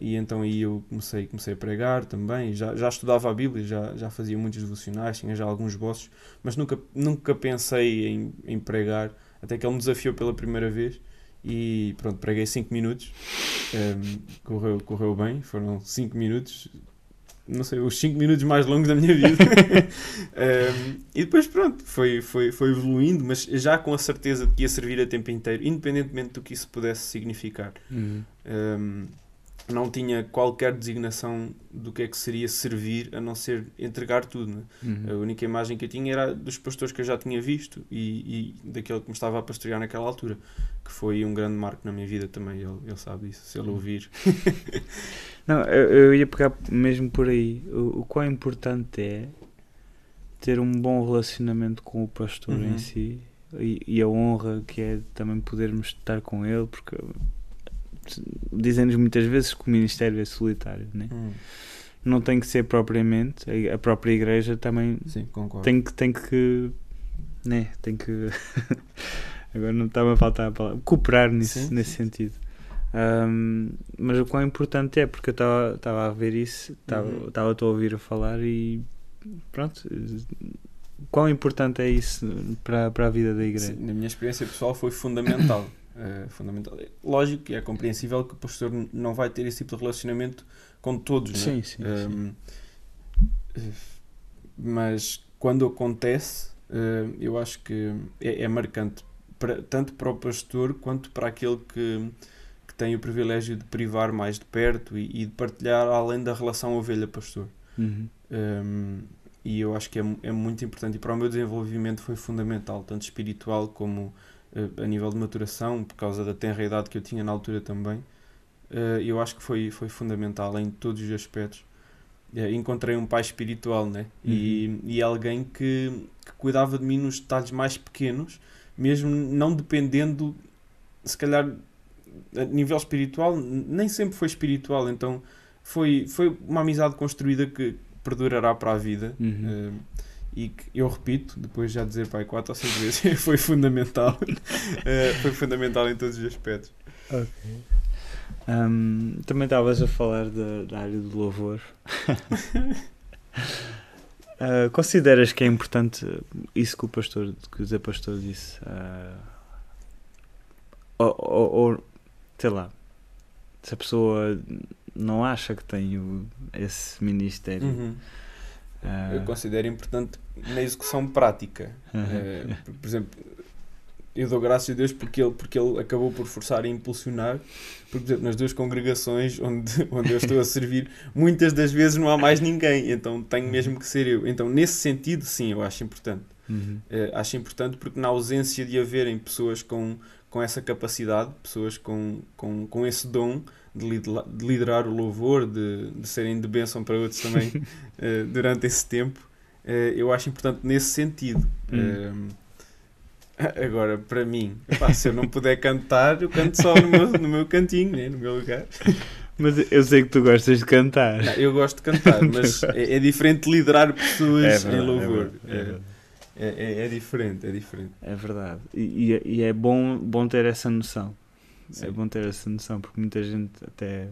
e então aí eu comecei, comecei a pregar também. Já, já estudava a Bíblia, já, já fazia muitos devocionais, tinha já alguns bosses, mas nunca, nunca pensei em, em pregar até que ele me desafiou pela primeira vez e pronto, preguei 5 minutos, um, ehm, correu, correu bem, foram 5 minutos, não sei, os 5 minutos mais longos da minha vida. um, ehm, e depois pronto, foi, foi, foi evoluindo, mas já com a certeza de que ia servir a tempo inteiro, independentemente do que isso pudesse significar. Uhum. Um, ehm, não tinha qualquer designação do que é que seria servir a não ser entregar tudo. Né? Uhum. A única imagem que eu tinha era dos pastores que eu já tinha visto e, e daquele que me estava a pastorear naquela altura, que foi um grande marco na minha vida também. Ele, ele sabe isso, se ele uhum. ouvir. não, eu, eu, ia pegar mesmo por aí. O, o quão importante é ter um bom relacionamento com o pastor uhum. em si e, e a honra que é também podermos estar com ele, porque dizem-nos muitas vezes que o ministério é solitário, né? Hum. não tem que ser propriamente, a própria igreja também Sim, tem que tem que né, tem que agora não estava a faltar a palavra cooperar nisso, sim, nesse sim. sentido. Um, mas o quão importante é porque eu estava a ver isso, estava uhum. a ouvir a falar e pronto. Quão importante é isso para, para a vida da igreja? Sim, na minha experiência pessoal foi fundamental. Uh, fundamental. Lógico que é compreensível que o pastor não vai ter esse tipo de relacionamento com todos, é? sim, sim, um, sim. Mas quando acontece, uh, eu acho que é, é marcante, para, tanto para o pastor quanto para aquele que, que tem o privilégio de privar mais de perto e, e de partilhar além da relação ovelha-pastor. Uhum. Um, e eu acho que é, é muito importante e para o meu desenvolvimento foi fundamental, tanto espiritual como a nível de maturação, por causa da tenra idade que eu tinha na altura também, uh, eu acho que foi, foi fundamental em todos os aspectos. Uh, encontrei um pai espiritual, né? Uhum. E, e alguém que, que cuidava de mim nos detalhes mais pequenos, mesmo não dependendo, se calhar, a nível espiritual, nem sempre foi espiritual, então foi, foi uma amizade construída que perdurará para a vida. Uhum. Uh, e que eu repito, depois já dizer pai quatro ou seis vezes, foi fundamental. uh, foi fundamental em todos os aspectos. Ok. Um, também estavas a falar da, da, área do louvor. uh, consideras que é importante isso que o pastor, que o Zé Pastor disse? Uh, ou, ou, ou, sei lá, se a pessoa não acha que tem o, esse ministério. Uhum eu ah. considero importante na execução prática. Uh, por exemplo, eu dou graças a Deus porque ele, porque ele acabou por forçar e impulsionar. Porque, por exemplo, nas duas congregações onde, onde eu estou a servir, muitas das vezes não há mais ninguém, então tenho mesmo que ser eu. Então, nesse sentido, sim, eu acho importante. Uhum. Uh, acho importante porque, na ausência de haverem pessoas com, com essa capacidade, pessoas com, com, com esse dom, de, de liderar o louvor, de, de serem de bênção para outros também uh, durante esse tempo. Uh, eu acho importante nesse sentido. Hum. Uh, agora, para mim, epá, se eu não puder cantar, eu canto só no meu, no meu cantinho, né? no meu lugar. Mas eu sei que tu gostas de cantar. Não, eu gosto de cantar, mas é, é, diferente de liderar pessoas é em louvor. É, é, é, é, diferente, é diferente. É verdade. E, e é bom, bom ter essa noção. Sim. É bom ter essa noção, porque muita gente até,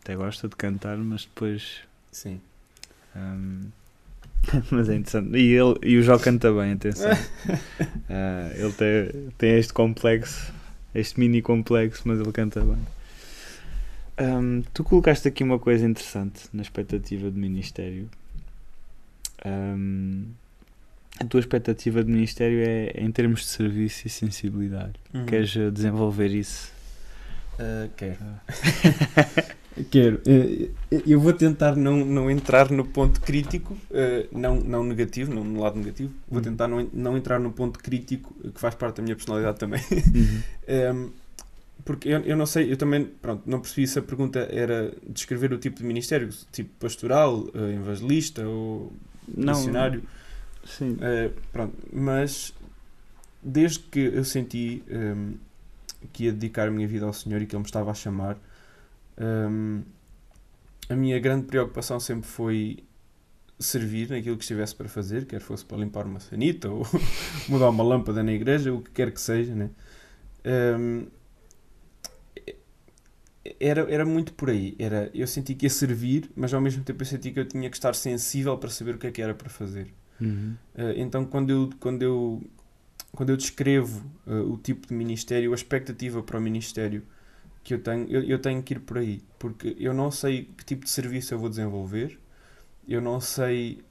até gosta de cantar, mas depois. Sim. Um, mas é interessante. E, ele, e o Jó canta bem, atenção. uh, ele tem, tem este complexo, este mini complexo, mas ele canta bem. Um, tu colocaste aqui uma coisa interessante na expectativa de ministério. Um, a tua expectativa de ministério é, é em termos de serviço e sensibilidade. Uhum. Queres desenvolver isso Uh, quero. Quero. Eh, eu vou tentar não, não entrar no ponto crítico, eh, não, não negativo, não no lado negativo. Vou uhum. tentar não, não entrar no ponto crítico, que faz parte da minha personalidade também. Uhum. um, porque eu, eu não sei, eu também pronto, não percebi se a pergunta era descrever o tipo de ministério, tipo pastoral, eh, evangelista ou não, missionário. Sim. Pronto, mas desde que eu senti um, que ia dedicar a minha vida ao Senhor e que Ele me estava a chamar, um, a minha grande preocupação sempre foi servir naquilo que estivesse para fazer, quer fosse para limpar uma sanita ou mudar uma lâmpada na igreja, o que quer que seja, né? Um, era, era muito por aí. Era, eu senti que ia servir, mas ao mesmo tempo eu senti que eu tinha que estar sensível para saber o que é que era para fazer. Uhum. Uh, então, quando eu, quando, eu, quando eu descrevo uh, o tipo de ministério, a expectativa para o ministério que eu tenho, eu, eu tenho que ir por aí. Porque eu não sei que tipo de serviço eu vou desenvolver, eu não sei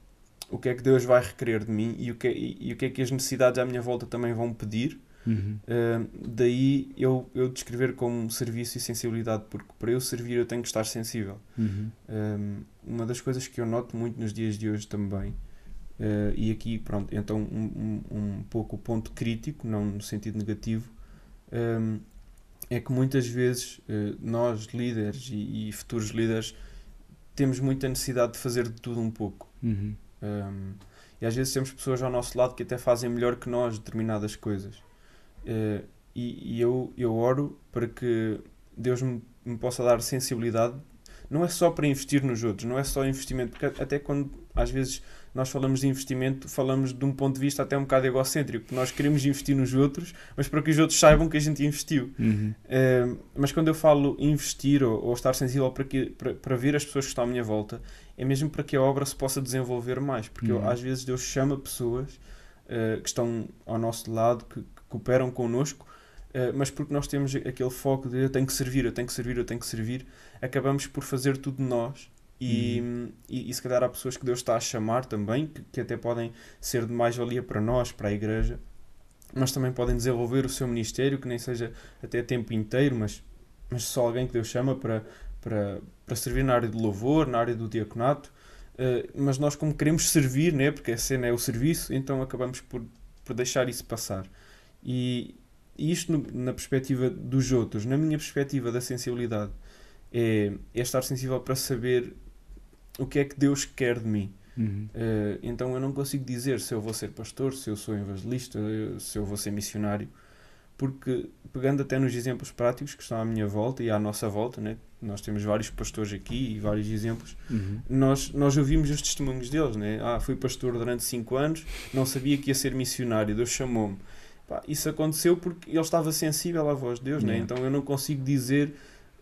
o que é que Deus vai requerer de mim e o que, é, e, e o que é que as necessidades à minha volta também vão pedir. Uhum. Uh, daí eu, eu descrever como serviço e sensibilidade, porque para eu servir eu tenho que estar sensível. Uhum. Uh, uma das coisas que eu noto muito nos dias de hoje também, uh, e aqui, pronto, então um, um, um, pouco o ponto crítico, não no sentido negativo, é que muitas vezes nós, líderes e, e, futuros líderes, temos muita necessidade de fazer de tudo um pouco. Uhum. e às vezes temos pessoas ao nosso lado que até fazem melhor que nós determinadas coisas. Uh, e, e eu, eu oro para que Deus me, me, possa dar sensibilidade. Não é só para investir nos outros, não é só investimento, porque até quando às vezes nós falamos de investimento, falamos de um ponto de vista até um bocado egocêntrico. Nós queremos investir nos outros, mas para que os outros saibam que a gente investiu. Uhum. Uh, mas quando eu falo investir ou, ou estar sensível para, que, para, para ver as pessoas que estão à minha volta, é mesmo para que a obra se possa desenvolver mais. Porque uhum. eu, às vezes Deus chama pessoas uh, que estão ao nosso lado, que, cooperam connosco, mas porque nós temos aquele foco de eu tenho que servir, eu tenho que servir, eu tenho que servir, acabamos por fazer tudo nós. E, uhum. e, e, se calhar há pessoas que Deus está a chamar também, que, que até podem ser de mais-valia para nós, para a igreja, mas também podem desenvolver o seu ministério, que nem seja até tempo inteiro, mas, mas só alguém que Deus chama para, para, para servir na área do louvor, na área do diaconato. Uh, mas nós, como queremos servir, né, porque a cena é o serviço, então acabamos por, por deixar isso passar. E, isto no, na perspectiva dos outros, na minha perspectiva da sensibilidade, é, é, estar sensível para saber o que é que Deus quer de mim. Uhum. Uh, então eu não consigo dizer se eu vou ser pastor, se eu sou evangelista, se eu vou ser missionário, porque pegando até nos exemplos práticos que estão à minha volta e à nossa volta, né? nós temos vários pastores aqui e vários exemplos, uhum. nós, nós ouvimos os testemunhos deles. Né? Ah, fui pastor durante 5 anos, não sabia que ia ser missionário, Deus chamou-me. Pá, isso aconteceu porque ele estava sensível à voz de Deus, né? então eu não consigo dizer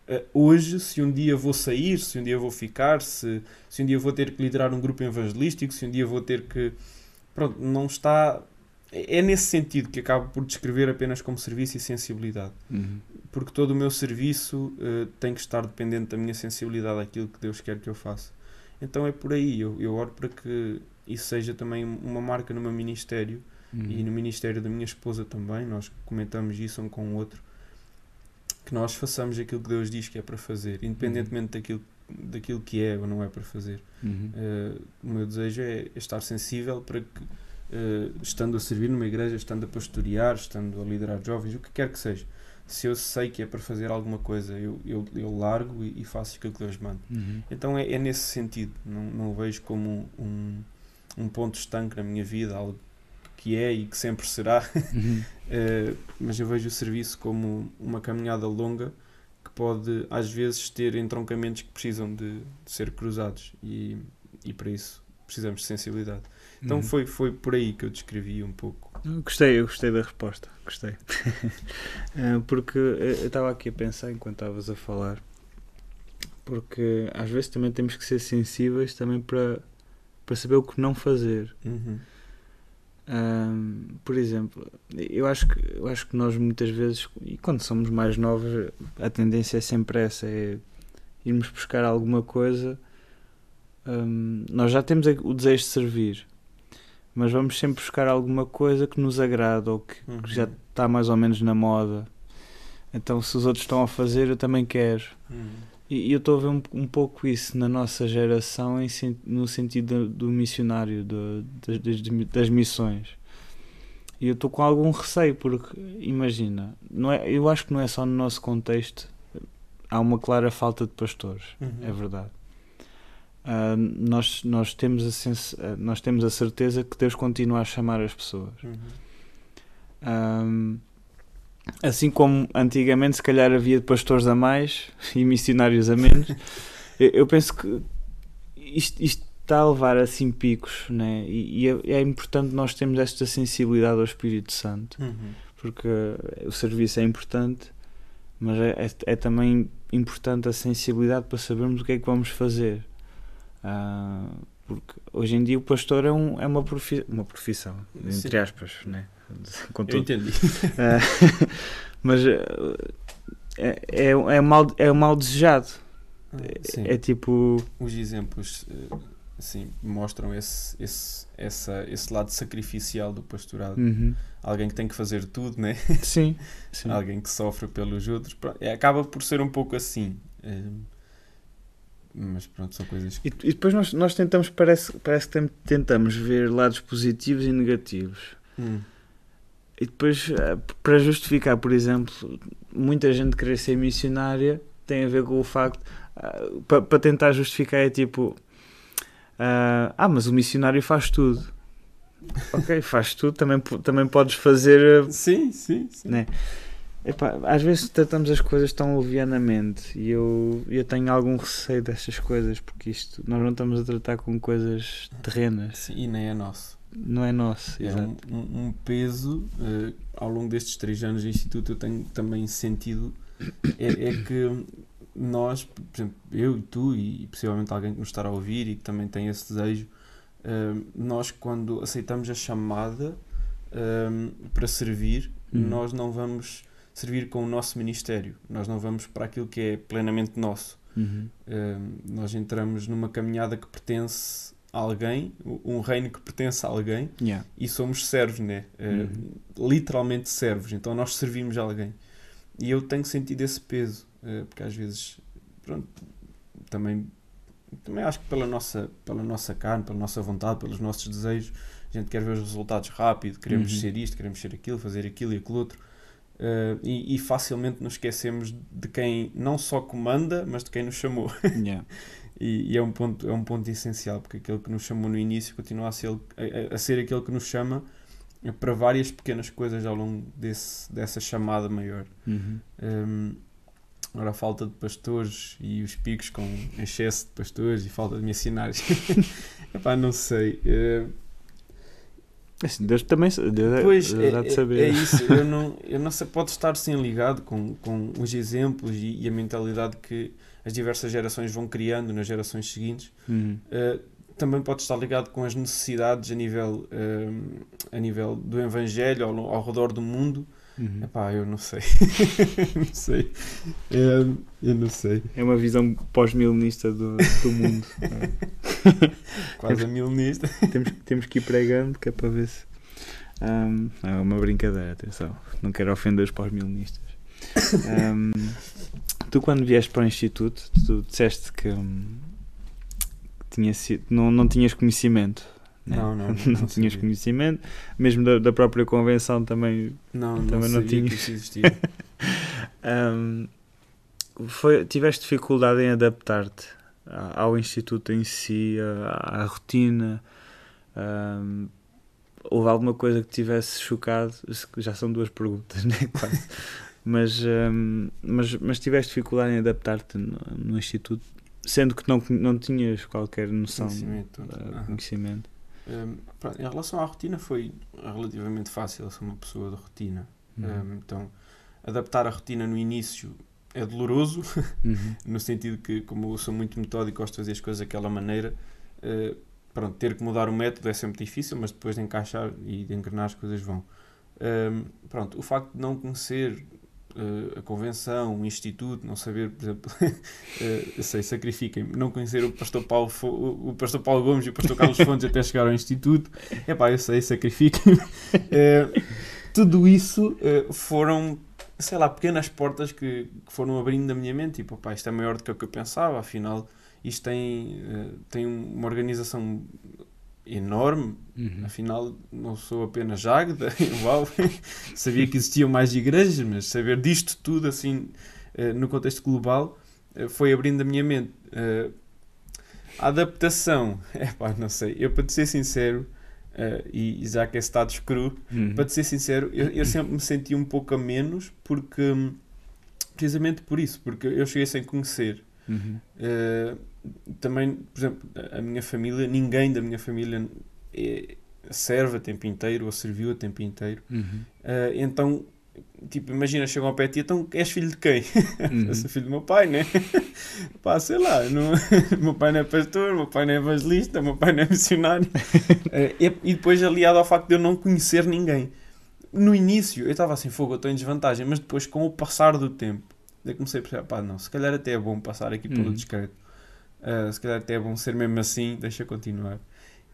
uh, hoje se um dia vou sair, se um dia vou ficar, se, se um dia vou ter que liderar um grupo evangelístico, se um dia vou ter que. Pronto, não está. É, é nesse sentido que acabo por descrever apenas como serviço e sensibilidade. Uhum. Porque todo o meu serviço uh, tem que estar dependente da minha sensibilidade àquilo que Deus quer que eu faça. Então é por aí. Eu, eu oro para que isso seja também uma marca no meu ministério Uhum. E no ministério da minha esposa também, nós comentamos isso um com o outro, que nós façamos aquilo que Deus diz que é para fazer, independentemente uhum. daquilo, daquilo que é ou não é para fazer. Uhum. Uh, o meu desejo é estar sensível para que, uh, estando a servir numa igreja, estando a pastorear, estando a liderar jovens, o que quer que seja, se eu sei que é para fazer alguma coisa, eu, eu, eu largo e, e faço aquilo que Deus manda. Uhum. Então é, é nesse sentido, não, não o vejo como um, um ponto estanque na minha vida, algo que é e que sempre será, uhum. uh, mas eu vejo o serviço como uma caminhada longa que pode às vezes ter entroncamentos que precisam de, de ser cruzados e, e para isso precisamos de sensibilidade. Então uhum. foi, foi por aí que eu descrevi um pouco. Eu gostei, eu gostei da resposta, gostei. uh, porque eu estava aqui a pensar enquanto estavas a falar, porque às vezes também temos que ser sensíveis também para, para saber o que não fazer. Uhum. Um, por exemplo, eu acho, que, eu acho que nós muitas vezes, e quando somos mais novos, a tendência é sempre essa: é irmos buscar alguma coisa. Um, nós já temos o desejo de servir, mas vamos sempre buscar alguma coisa que nos agrada ou que, uhum. que já está mais ou menos na moda. Então, se os outros estão a fazer, eu também quero. Uhum. E eu estou a ver um, um pouco isso na nossa geração em, no sentido do, missionário, do, das, das, missões. E eu estou com algum receio, porque imagina, não é, eu acho que não é só no nosso contexto, há uma clara falta de pastores, uhum. é verdade. Uh, nós, nós, temos a uh, nós temos a certeza que Deus continua a chamar as pessoas. Uhum. Assim como antigamente, se calhar havia pastores a mais e missionários a menos, eu, eu, penso que isto, isto, está a levar assim picos, né? e, e é, é, importante nós termos esta sensibilidade ao Espírito Santo, uhum. porque o serviço é importante, mas é, é, é também importante a sensibilidade para sabermos o que é que vamos fazer. Uh, porque hoje em dia o pastor é, um, é uma, profi uma profissão, entre Sim. aspas, né? Com tudo. Eu entendi. Uh, mas uh, é, é, é, mal, é mal desejado. Ah, é, tipo. Os exemplos assim, mostram esse, esse, essa, esse lado sacrificial do pastorado. Uhum. Alguém que tem que fazer tudo, né? Sim. sim. Alguém que sofre pelos outros. É, acaba por ser um pouco assim. Mas pronto, são coisas que... e, e, depois nós, nós tentamos, parece, parece que tentamos ver lados positivos e negativos. Hum. E depois, eh, para justificar, por exemplo, muita gente querer ser missionária tem a ver com o facto. Uh, para, para tentar justificar, é tipo. Uh, ah, mas o missionário faz tudo. ok, faz tudo, também, também podes fazer. Sim, sim, sim. Né? Epá, às vezes tratamos as coisas tão levianamente e eu, eu tenho algum receio destas coisas porque isto nós não estamos a tratar com coisas terrenas. Sim, e nem é nosso. Não é nosso, é. Um, um peso uh, ao longo destes três anos de instituto eu tenho também sentido é, é, que nós, por exemplo, eu e tu e possivelmente alguém que nos está a ouvir e que também tem esse desejo, uh, nós quando aceitamos a chamada uh, para servir, hum. nós não vamos servir com o nosso ministério. Nós não vamos para aquilo que é plenamente nosso. Uhum. Uh, nós entramos numa caminhada que pertence alguém, um reino que pertence a alguém, yeah. e somos servos, né? Uh, uhum. literalmente servos. Então nós servimos a alguém. E eu tenho sentido esse peso, uh, porque às vezes, pronto, também, também acho que pela nossa, pela nossa carne, pela nossa vontade, pelos nossos desejos, a gente quer ver os resultados rápido, queremos uhum. ser isto, queremos ser aquilo, fazer aquilo e aquilo outro. Uh, e, e, facilmente nos esquecemos de quem não só comanda, mas de quem nos chamou. Yeah. e, e, é, um ponto, é um ponto essencial, porque aquele que nos chamou no início continua a ser, a, a ser aquele que nos chama para várias pequenas coisas ao longo desse, dessa chamada maior. Uhum. Um, agora a falta de pastores e os picos com excesso de pastores e falta de missionários. Epá, não sei. Uh, Assim, Deus também Deus pois, Deus é, de saber. É, é, isso, eu não, eu não sei, pode estar sim ligado com, com os exemplos e, e, a mentalidade que as diversas gerações vão criando nas gerações seguintes. Uhum. Uh, também pode estar ligado com as necessidades a nível, uh, a nível do Evangelho ao, ao redor do mundo Uhum. Epá, eu não sei. não sei. É, eu não sei. É uma visão pós-milenista do, do mundo. Quase a milenista. Temos, temos que ir pregando, que é para ver se. Um, é uma brincadeira, atenção. Não quero ofender os pós-milenistas. Um, tu, quando vieste para o Instituto, tu disseste que, um, tinha sido, não, não tinhas conhecimento né? Não, não, não, não tinhas sabia. conhecimento, mesmo da, da, própria convenção também não, também não, não tinhas. um, foi, tiveste dificuldade em adaptar-te ao instituto em si, à, à rotina? Um, houve alguma coisa que tivesse chocado? Já são duas perguntas, né? Quase. Mas, um, mas, mas tiveste dificuldade em adaptar-te no, no, instituto, sendo que não, não tinhas qualquer noção conhecimento. Uh, conhecimento. Um, em relação à rotina foi relativamente fácil, eu sou uma pessoa de rotina. Uhum. Um, então, adaptar a rotina no início é doloroso, uhum. no sentido que, como eu sou muito metódico, gosto de fazer as coisas daquela maneira, uh, pronto, ter que mudar o método é sempre difícil, mas depois de encaixar e de engrenar as coisas vão. Um, pronto, o facto de não conhecer a convenção, o instituto, não saber, por exemplo, uh, eu sei, sacrifiquem-me, não conhecer o pastor, Paulo, o pastor Paulo Gomes e o pastor Carlos Fontes até chegar ao instituto, é pá, eu sei, sacrifiquem-me. Uh, tudo isso foram sei lá, pequenas portas que, que foram abrindo na minha mente. Tipo, pá, isto é maior do que o que eu pensava, afinal, isto tem, uh, tem uma organização enorme. Uhum. Afinal, não sou apenas Águeda. Uau! Sabia que existiam mais igrejas, mas saber disto tudo, assim, uh, no contexto global, uh, foi abrindo a minha mente. a adaptação, é pá, não sei. Eu, para te ser sincero, e, já que é status cru, uhum. para te ser sincero, eu, eu, sempre me senti um pouco a menos, porque precisamente por isso, porque eu cheguei sem conhecer. Uhum. Uh, também, por exemplo, a minha família, ninguém da minha família é, serve a tempo inteiro ou serviu a tempo inteiro. Uhum. Uh, então tipo, imagina, chegam ao pé de ti, então és filho de quem? Uhum. Sou filho do meu pai, né? Pá, sei lá, não... meu pai não é pastor, meu pai não é evangelista, meu pai não é missionário. uh, e, depois aliado ao facto de eu não conhecer ninguém. No início eu estava assim, fogo, eu estou em desvantagem, mas depois com o passar do tempo, eu comecei a perceber, pá, não, se calhar até é bom passar aqui pelo uhum. discreto. Uh, se calhar até é bom ser mesmo assim, deixa continuar.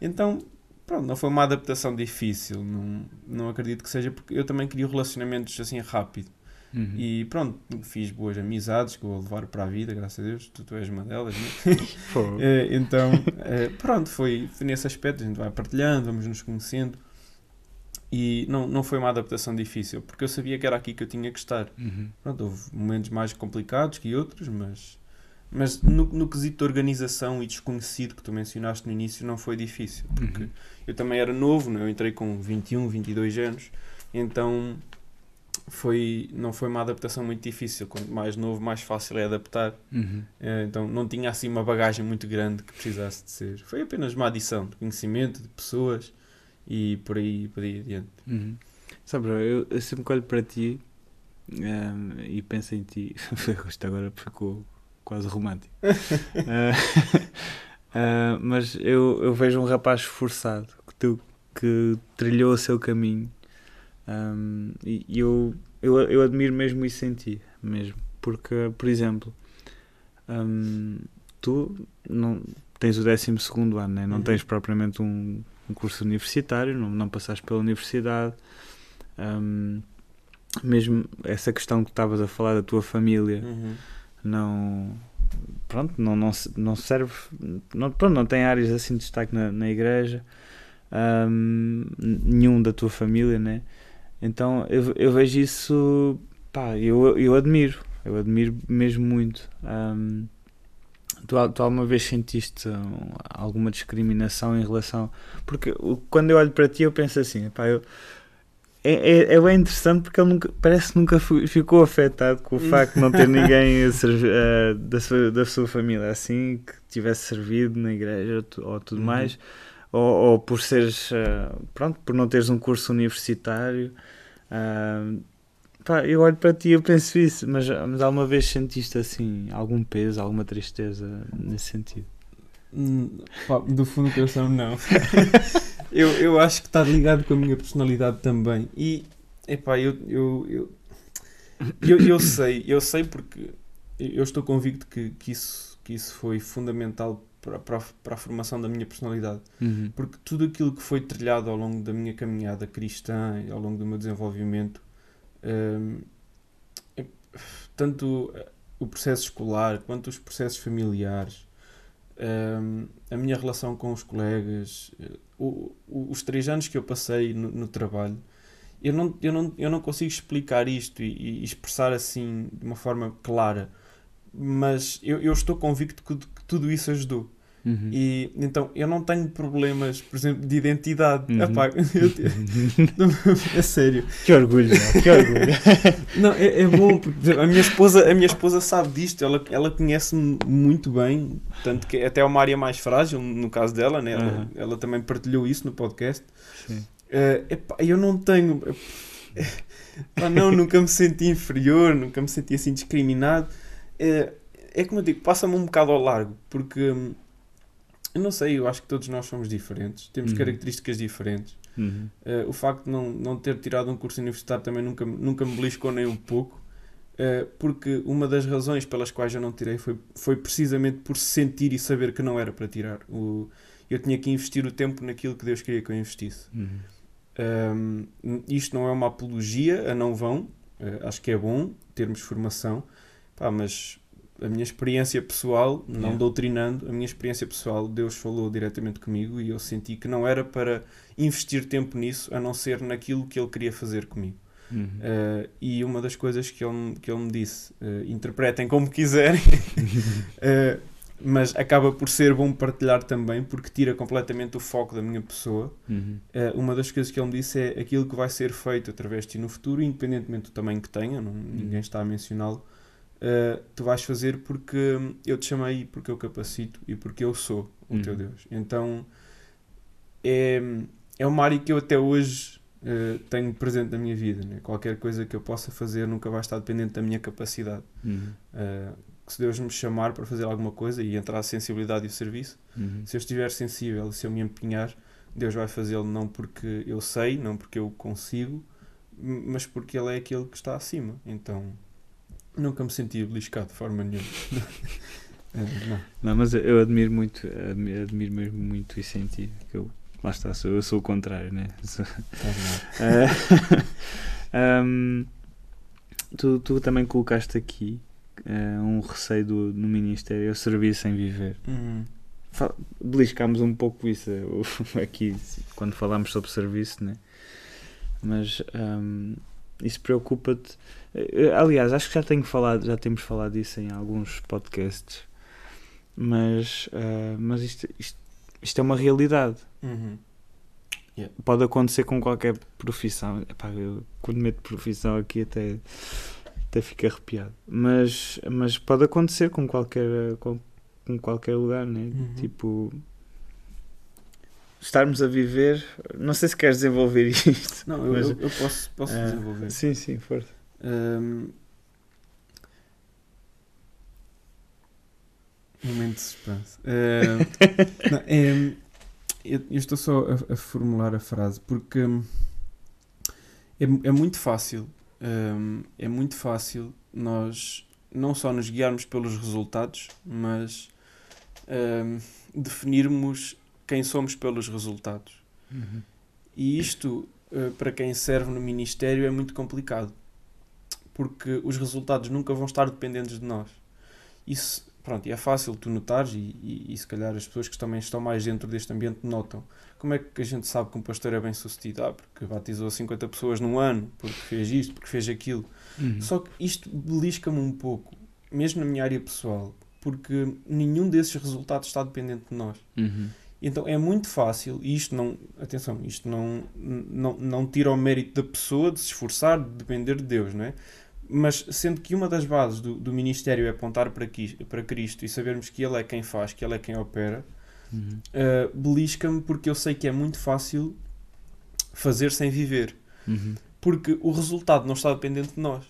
Então, pronto, não foi uma adaptação difícil, não, não acredito que seja, porque eu também queria relacionamentos assim rápido. Uhum. E pronto, fiz boas amizades que vou levar para a vida, graças a Deus. Tu, tu és uma delas, né? é, então, é, pronto, foi, foi nesse aspecto. A gente vai partilhando, vamos nos conhecendo. E não, não foi uma adaptação difícil, porque eu sabia que era aqui que eu tinha que estar. Uhum. Pronto, houve momentos mais complicados que outros, mas mas no, no quesito de organização e desconhecido que tu mencionaste no início não foi difícil, porque uhum. eu também era novo, né? eu entrei com 21, 22 anos, então foi, não foi uma adaptação muito difícil. Quanto mais novo, mais fácil é adaptar. Uhum. É, então não tinha assim uma bagagem muito grande que precisasse de ser. Foi apenas uma adição de conhecimento, de pessoas e por aí, por aí adiante. Uhum. Sabe, eu, eu sempre olho para ti um, ehm, e penso em ti. Isto agora ficou quase romântico. uh, mas eu, eu vejo um rapaz esforçado que, tu, que trilhou o seu caminho um, e eu, eu, eu admiro mesmo isso em ti, mesmo. Porque, por exemplo, um, tu não tens o 12 ano, né? não uhum. tens propriamente um, um, curso universitário, não, não passaste pela universidade. Um, mesmo essa questão que estavas a falar da tua família. Uhum não pronto, não, não, não serve, não, pronto, não tem áreas assim de destaque na, na igreja, um, nenhum da tua família, né? Então eu, eu vejo isso, pá, eu, eu admiro, eu admiro mesmo muito. Um, tu, tu alguma vez sentiste alguma discriminação em relação. Porque quando eu olho para ti, eu penso assim, pá, eu é, é, é, bem interessante porque ele nunca, parece que nunca ficou afetado com o facto de não ter ninguém servi, uh, da, sua, da sua família assim que tivesse servido na igreja ou tudo uhum. mais, ou, ou, por seres uh, pronto, por não teres um curso universitário. Uh, pá, eu olho para ti e eu penso isso, mas, mas alguma vez sentiste assim algum peso, alguma tristeza nesse sentido? Hum, pá, do fundo do coração, não. eu, eu acho que está ligado com a minha personalidade também. E, epá, eu, eu, eu, eu, eu sei, eu sei porque eu estou convicto que, que, isso, que isso foi fundamental para, para, para a formação da minha personalidade. Uhum. Porque tudo aquilo que foi trilhado ao longo da minha caminhada cristã, ao longo do meu desenvolvimento, um, é, tanto o processo escolar quanto os processos familiares, um, a minha relação com os colegas, o, os três anos que eu passei no, no, trabalho, eu não, eu, não, eu não consigo explicar isto e, e expressar assim de uma forma clara, mas eu, eu estou convicto que, que tudo isso ajudou. Uhum. E então eu não tenho problemas, por exemplo, de identidade. Uhum. Epá, eu, é sério. Que orgulho, que orgulho. não, é, é, bom, porque a minha esposa, a minha esposa sabe disto, ela, ela conhece-me muito bem, tanto que até é uma área mais frágil, no caso dela, né? ela, uhum. ela também partilhou isso no podcast. Sim. Uh, epá, eu não tenho. Epá, não, nunca me senti inferior, nunca me senti assim discriminado. É, é como eu digo, passa-me um bocado ao largo, porque hum, eu não sei, eu acho que todos nós somos diferentes, temos uhum. características diferentes. Uhum. Uh, o facto de não, não ter tirado um curso universitário também nunca, nunca me beliscou nem um pouco, uh, porque uma das razões pelas quais eu não tirei foi, foi precisamente por sentir e saber que não era para tirar. O, eu tinha que investir o tempo naquilo que Deus queria que eu investisse. Uhum. Um, isto não é uma apologia a não vão, Uh, acho que é bom termos formação, pá, mas a minha experiência pessoal, não yeah. doutrinando, a minha experiência pessoal, Deus falou diretamente comigo e eu senti que não era para investir tempo nisso, a não ser naquilo que Ele queria fazer comigo. Uhum. Uh, e uma das coisas que ele, que ele me disse, uh, interpretem como quiserem, uh, mas acaba por ser bom partilhar também, porque tira completamente o foco da minha pessoa. Uhum. uma das coisas que ele me disse é aquilo que vai ser feito através de ti no futuro, independentemente do tamanho que tenha, não, uhum. ninguém está a mencioná-lo, tu vais fazer porque eu te chamei, porque eu capacito e porque eu sou o teu uhum. Deus. Então é, é uma área que eu até hoje uh, tenho presente na minha vida. Né? Qualquer coisa que eu possa fazer nunca vai estar dependente da minha capacidade. Uhum. Uh, se Deus me chamar para fazer alguma coisa e entrar a sensibilidade e o serviço, uhum. se eu estiver sensível, se eu me empenhar, Deus vai fazê-lo não porque eu sei, não porque eu consigo, mas porque Ele é aquele que está acima. Então nunca me senti beliscado de forma nenhuma. É, não. não, mas eu admiro muito, admiro, mesmo muito isso em ti, que eu Lá está, sou, eu sou o contrário, né? Sou... um, tu, tu também colocaste aqui uh, um receio do, no Ministério, o serviço sem viver. Uhum. Beliscámos um pouco isso aqui quando falámos sobre serviço, né? Mas um, isso preocupa-te. Eh, aliás, acho que já tenho falado, já temos falado disso em alguns podcasts, mas, uh, mas isto, isto isto é uma realidade. Uhum. Yeah. Pode acontecer com qualquer profissão. Epá, eu, quando meto profissão aqui até, até fico arrepiado. Mas, mas pode acontecer com qualquer, com, com qualquer lugar, né? Uhum. Tipo, estarmos a viver. Não sei se queres desenvolver isto. Não, mas, eu, eu, posso, posso uh, desenvolver. Sim, sim, força. Um, Momento de suspense. Uh, não, é, eu, eu, estou só a, a, formular a frase porque é, é muito fácil. Um, é muito fácil nós não só nos guiarmos pelos resultados, mas um, definirmos quem somos pelos resultados. Uhum. E isto, uh, para quem serve no ministério, é muito complicado. Porque os resultados nunca vão estar dependentes de nós. Isso pronto, e é fácil tu notares, e, e, e, se calhar as pessoas que também estão mais dentro deste ambiente notam. Como é que a gente sabe que um pastor é bem sucedido? Ah, porque batizou 50 pessoas num ano, porque fez isto, porque fez aquilo. Uhum. Só que isto belisca-me um pouco, mesmo na minha área pessoal, porque nenhum desses resultados está dependente de nós. Uhum. Então é muito fácil, e isto não, atenção, isto não, não, não tira o mérito da pessoa de se esforçar, de depender de Deus, não é? Mas sendo que uma das bases do, do ministério é apontar para, para Cristo e sabermos que Ele é quem faz, que Ele é quem opera, uhum. uh, belisca-me porque eu sei que é muito fácil fazer sem viver. Uhum. Porque o resultado não está dependente de nós.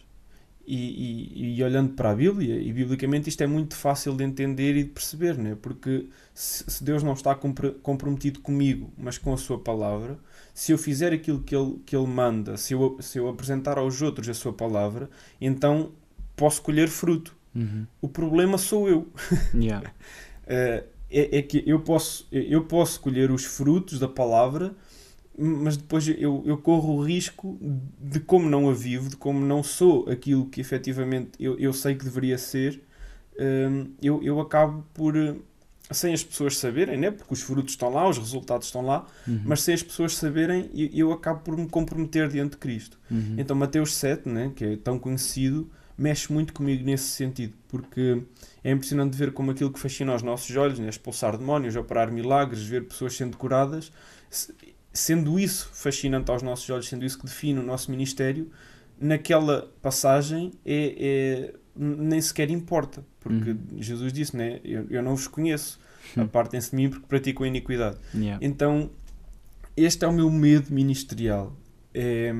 E, e, e, olhando para a Bíblia, e biblicamente isto é muito fácil de entender e de perceber, né? porque se, se Deus não está comprometido comigo, mas com a Sua palavra, se eu fizer aquilo que Ele, que ele manda, se eu, se eu apresentar aos outros a Sua palavra, então posso colher fruto. Uhum. O problema sou eu. Yeah. é, é, que eu posso, eu posso colher os frutos da palavra mas depois eu, eu corro o risco de como não a vivo, de como não sou aquilo que efetivamente eu, eu sei que deveria ser, hum, eu, eu acabo por, sem as pessoas saberem, né? porque os frutos estão lá, os resultados estão lá, uhum. mas sem as pessoas saberem, eu, eu acabo por me comprometer diante de Cristo. Uhum. Então Mateus 7, né? que é tão conhecido, mexe muito comigo nesse sentido, porque é impressionante ver como aquilo que fascina aos nossos olhos, né? expulsar demónios, operar milagres, ver pessoas sendo curadas, sendo isso fascinante aos nossos olhos, sendo isso que define o nosso ministério, naquela passagem é, é nem sequer importa, porque uhum. Jesus disse, né? eu, eu não vos conheço, uhum. apartem-se de mim porque praticam a iniquidade. Yeah. Então, este é o meu medo ministerial. É,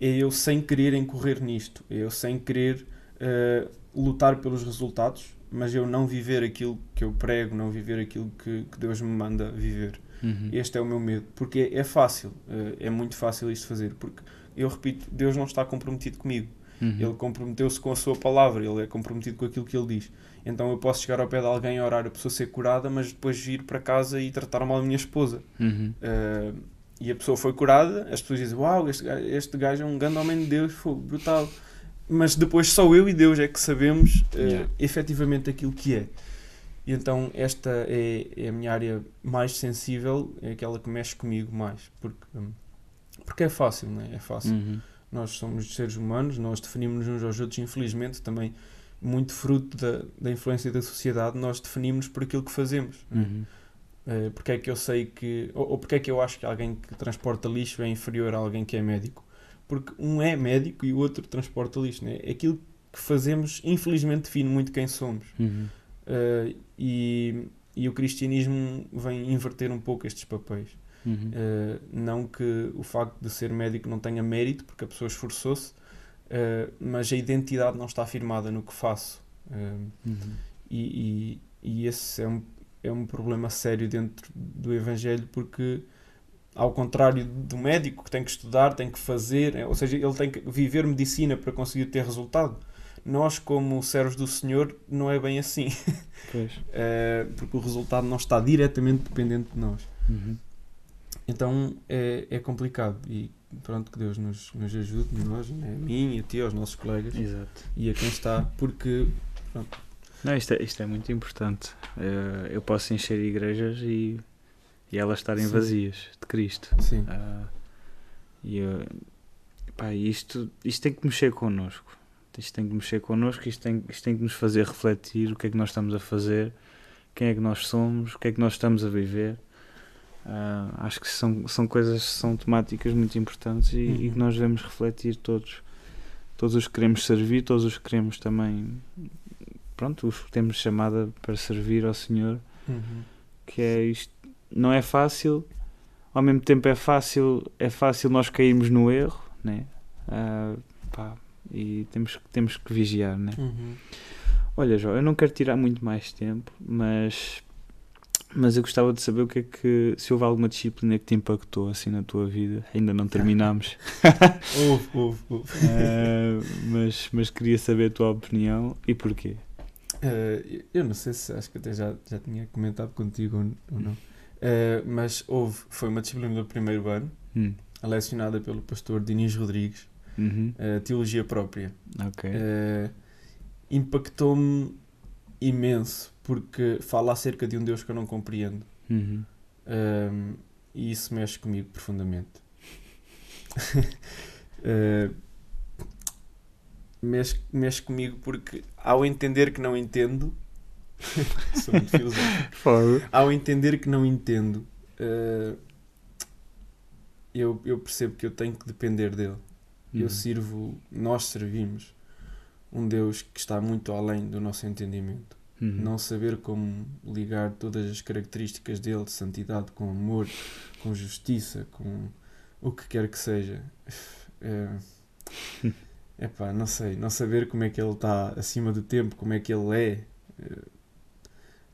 é eu sem querer incorrer nisto, é eu sem querer uh, lutar pelos resultados, mas eu não viver aquilo que eu prego, não viver aquilo que, que Deus me manda viver. Uhum. Este é o meu medo, porque é, fácil, eh, é muito fácil isto fazer, porque eu repito, Deus não está comprometido comigo. Uhum. Ele comprometeu-se com a sua palavra, ele é comprometido com aquilo que ele diz. Então eu posso chegar ao pé de alguém a orar a pessoa ser curada, mas depois ir para casa e tratar mal a minha esposa. Uhum. Uh, e a pessoa foi curada, as pessoas dizem: Uau, este gajo, este gajo é um grande homem de Deus, foi brutal. mas depois só eu e Deus é que sabemos uh, yeah. efetivamente aquilo que é. E então esta é, é, a minha área mais sensível, é aquela que mexe comigo mais, porque, um, porque é fácil, não é? É fácil. Uhum. Nós somos seres humanos, nós definimos uns aos outros, infelizmente, também muito fruto da, da influência da sociedade, nós definimos por aquilo que fazemos. Uhum. Uh, porque é que eu sei que. Ou, ou porque é que eu acho que alguém que transporta lixo é inferior a alguém que é médico? Porque um é médico e o outro transporta lixo. Né? Aquilo que fazemos, infelizmente, define muito quem somos. Uhum. Uh, e, e o cristianismo vem inverter um pouco estes papéis. Uhum. Uh, não que o facto de ser médico não tenha mérito, porque a pessoa esforçou-se, uh, mas a identidade não está afirmada no que faço. Uh, uhum. e, e, e, esse é um, é um problema sério dentro do Evangelho, porque, ao contrário do médico que tem que estudar, tem que fazer, ou seja, ele tem que viver medicina para conseguir ter resultado. Nós, como servos do Senhor, não é bem assim. porque o resultado não está diretamente dependente de nós. Uhum. Então é, é complicado e pronto, que Deus nos, nos ajude, nós, né? a mim, a ti, aos nossos colegas Exato. e a quem está, porque pronto. Não, isto, é, isto é muito importante. Uh, eu posso encher igrejas e, e elas estarem Sim. vazias de Cristo. Sim. Uh, e uh, pá, isto, isto tem que mexer connosco. Isto tem que mexer connosco, isto tem, isto tem que nos fazer refletir o que é que nós estamos a fazer, quem é que nós somos, o que é que nós estamos a viver. Uh, acho que são, são coisas, são temáticas muito importantes e, uhum. e, que nós devemos refletir todos. Todos os que queremos servir, todos os que queremos também. Pronto, os que temos chamada para servir ao Senhor. Uhum. Que é isto. Não é fácil, ao mesmo tempo é fácil, é fácil nós cairmos no erro, né? Uh, pá, e temos, temos que vigiar, né? Uhum. Olha, João, eu não quero tirar muito mais tempo, mas mas eu gostava de saber o que é que. Se houve alguma disciplina que te impactou assim na tua vida. Ainda não terminámos. houve, houve, houve. Uh, mas, mas queria saber a tua opinião e porquê. Uh, eu não sei se acho que até já, já tinha comentado contigo ou, não. Uh, mas houve, foi uma disciplina do primeiro ano, hum. lecionada pelo pastor Diniz Rodrigues, uhum. teologia própria. Ok. Impactou-me imenso porque fala acerca de um Deus que eu não compreendo. Uhum. Um, e isso mexe comigo profundamente. uh, mexe, mexe comigo porque ao entender que não entendo sou muito filosófico ao entender que não entendo uh, eu, eu percebo que eu tenho que depender dele uhum. eu sirvo nós servimos um Deus que está muito além do nosso entendimento Uhum. Não saber como ligar todas as características dele, de santidade, com amor, com justiça, com o que quer que seja. É, epá, não sei. Não saber como é que ele está acima do tempo, como é que ele é. é.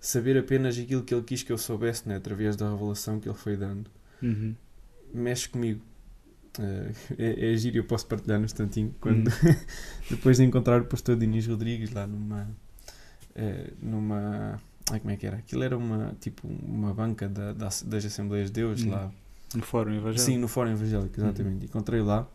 Saber apenas aquilo que ele quis que eu soubesse, né, através da revelação que ele foi dando. Uhum. Mexe comigo. É, é giro, eu posso partilhar no instantinho. Quando, uhum. depois de encontrar o pastor Diniz Rodrigues lá numa eh, numa. Ai, como é que era? Aquilo era uma, tipo, uma banca da, da das Assembleias de Deus hum. lá. No Fórum Evangélico? Sim, no Fórum Evangélico, exatamente. Hum. Encontrei lá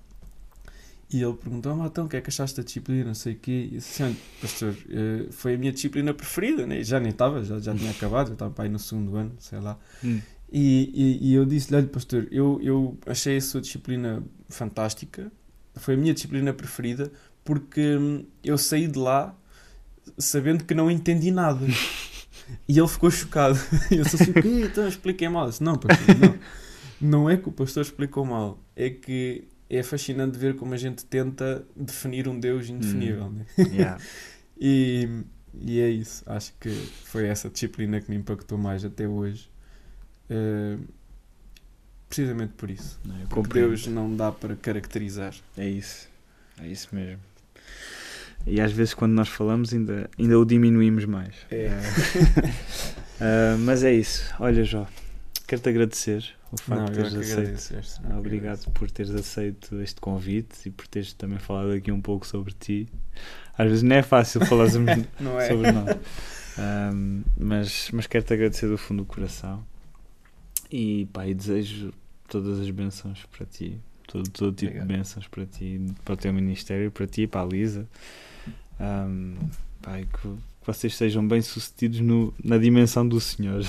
e ele perguntou: ah, então, o que é que achaste da disciplina? Não sei o quê. E eu disse: Pastor, uh, foi a minha disciplina preferida, né? já nem estava, já, já tinha acabado, já estava para aí no segundo ano, sei lá. Hum. E, e, e, eu disse-lhe: Olha, Pastor, eu, eu achei a sua disciplina fantástica, foi a minha disciplina preferida, porque hum, eu saí de lá sabendo que não entendi nada. E ele ficou chocado. Eu disse assim: o quê? Então expliquei mal. Eu disse, não, pastor, não. Não é que o pastor explicou mal. É que é fascinante ver como a gente tenta definir um Deus indefinível. Mm. Né? Yeah. e, e é isso. Acho que foi essa disciplina que me impactou mais até hoje. Uh, precisamente por isso. Não, Porque Deus não dá para caracterizar. É isso. É isso mesmo. E às vezes quando nós falamos ainda, ainda o diminuímos mais. É. uh, mas é isso. Olha, Jó, quero-te agradecer o facto Não, de teres aceito. Não, Obrigado por teres aceito este convite e por teres também falado aqui um pouco sobre ti. Às vezes não é fácil falar sobre, é. sobre nós. Um, mas mas quero-te agradecer do fundo do coração e, pá, e desejo todas as bênçãos para ti, todo, todo tipo Obrigado. de bênçãos para ti, para o teu ministério, para ti, para a Lisa. Um, pai, que vocês sejam bem sucedidos no, na dimensão do Senhor,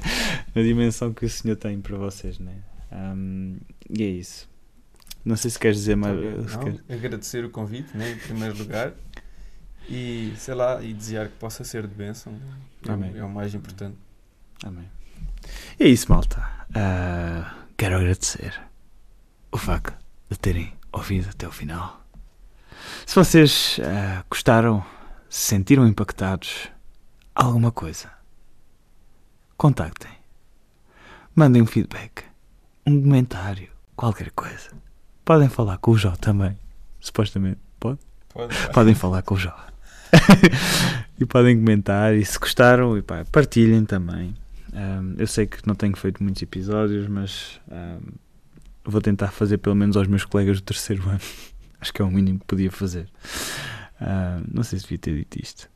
na dimensão que o Senhor tem para vocês, né? Um, e é isso. Não sei se queres dizer mais. Queres... Agradecer o convite, né, em primeiro lugar, e sei lá, e desejar que possa ser de bênção. É, é o mais importante. Amém. E é isso, malta. Uh, quero agradecer o facto de terem ouvido até o final. Se vocês uh, gostaram, se sentiram impactados, alguma coisa, contactem. Mandem um feedback, um comentário, qualquer coisa. Podem falar com o Jó também. Supostamente. Pode? Pode. Podem falar com o Jó. e podem comentar. E se gostaram, e pá, partilhem também. Um, eu sei que não tenho feito muitos episódios, mas um, vou tentar fazer pelo menos aos meus colegas do terceiro ano. Acho que é o mínimo que podia fazer. Uh, não sei se devia ter dito isto.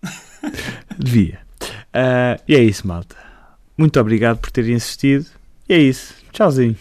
devia. Uh, e é isso, malta. Muito obrigado por terem assistido. E é isso. Tchauzinho.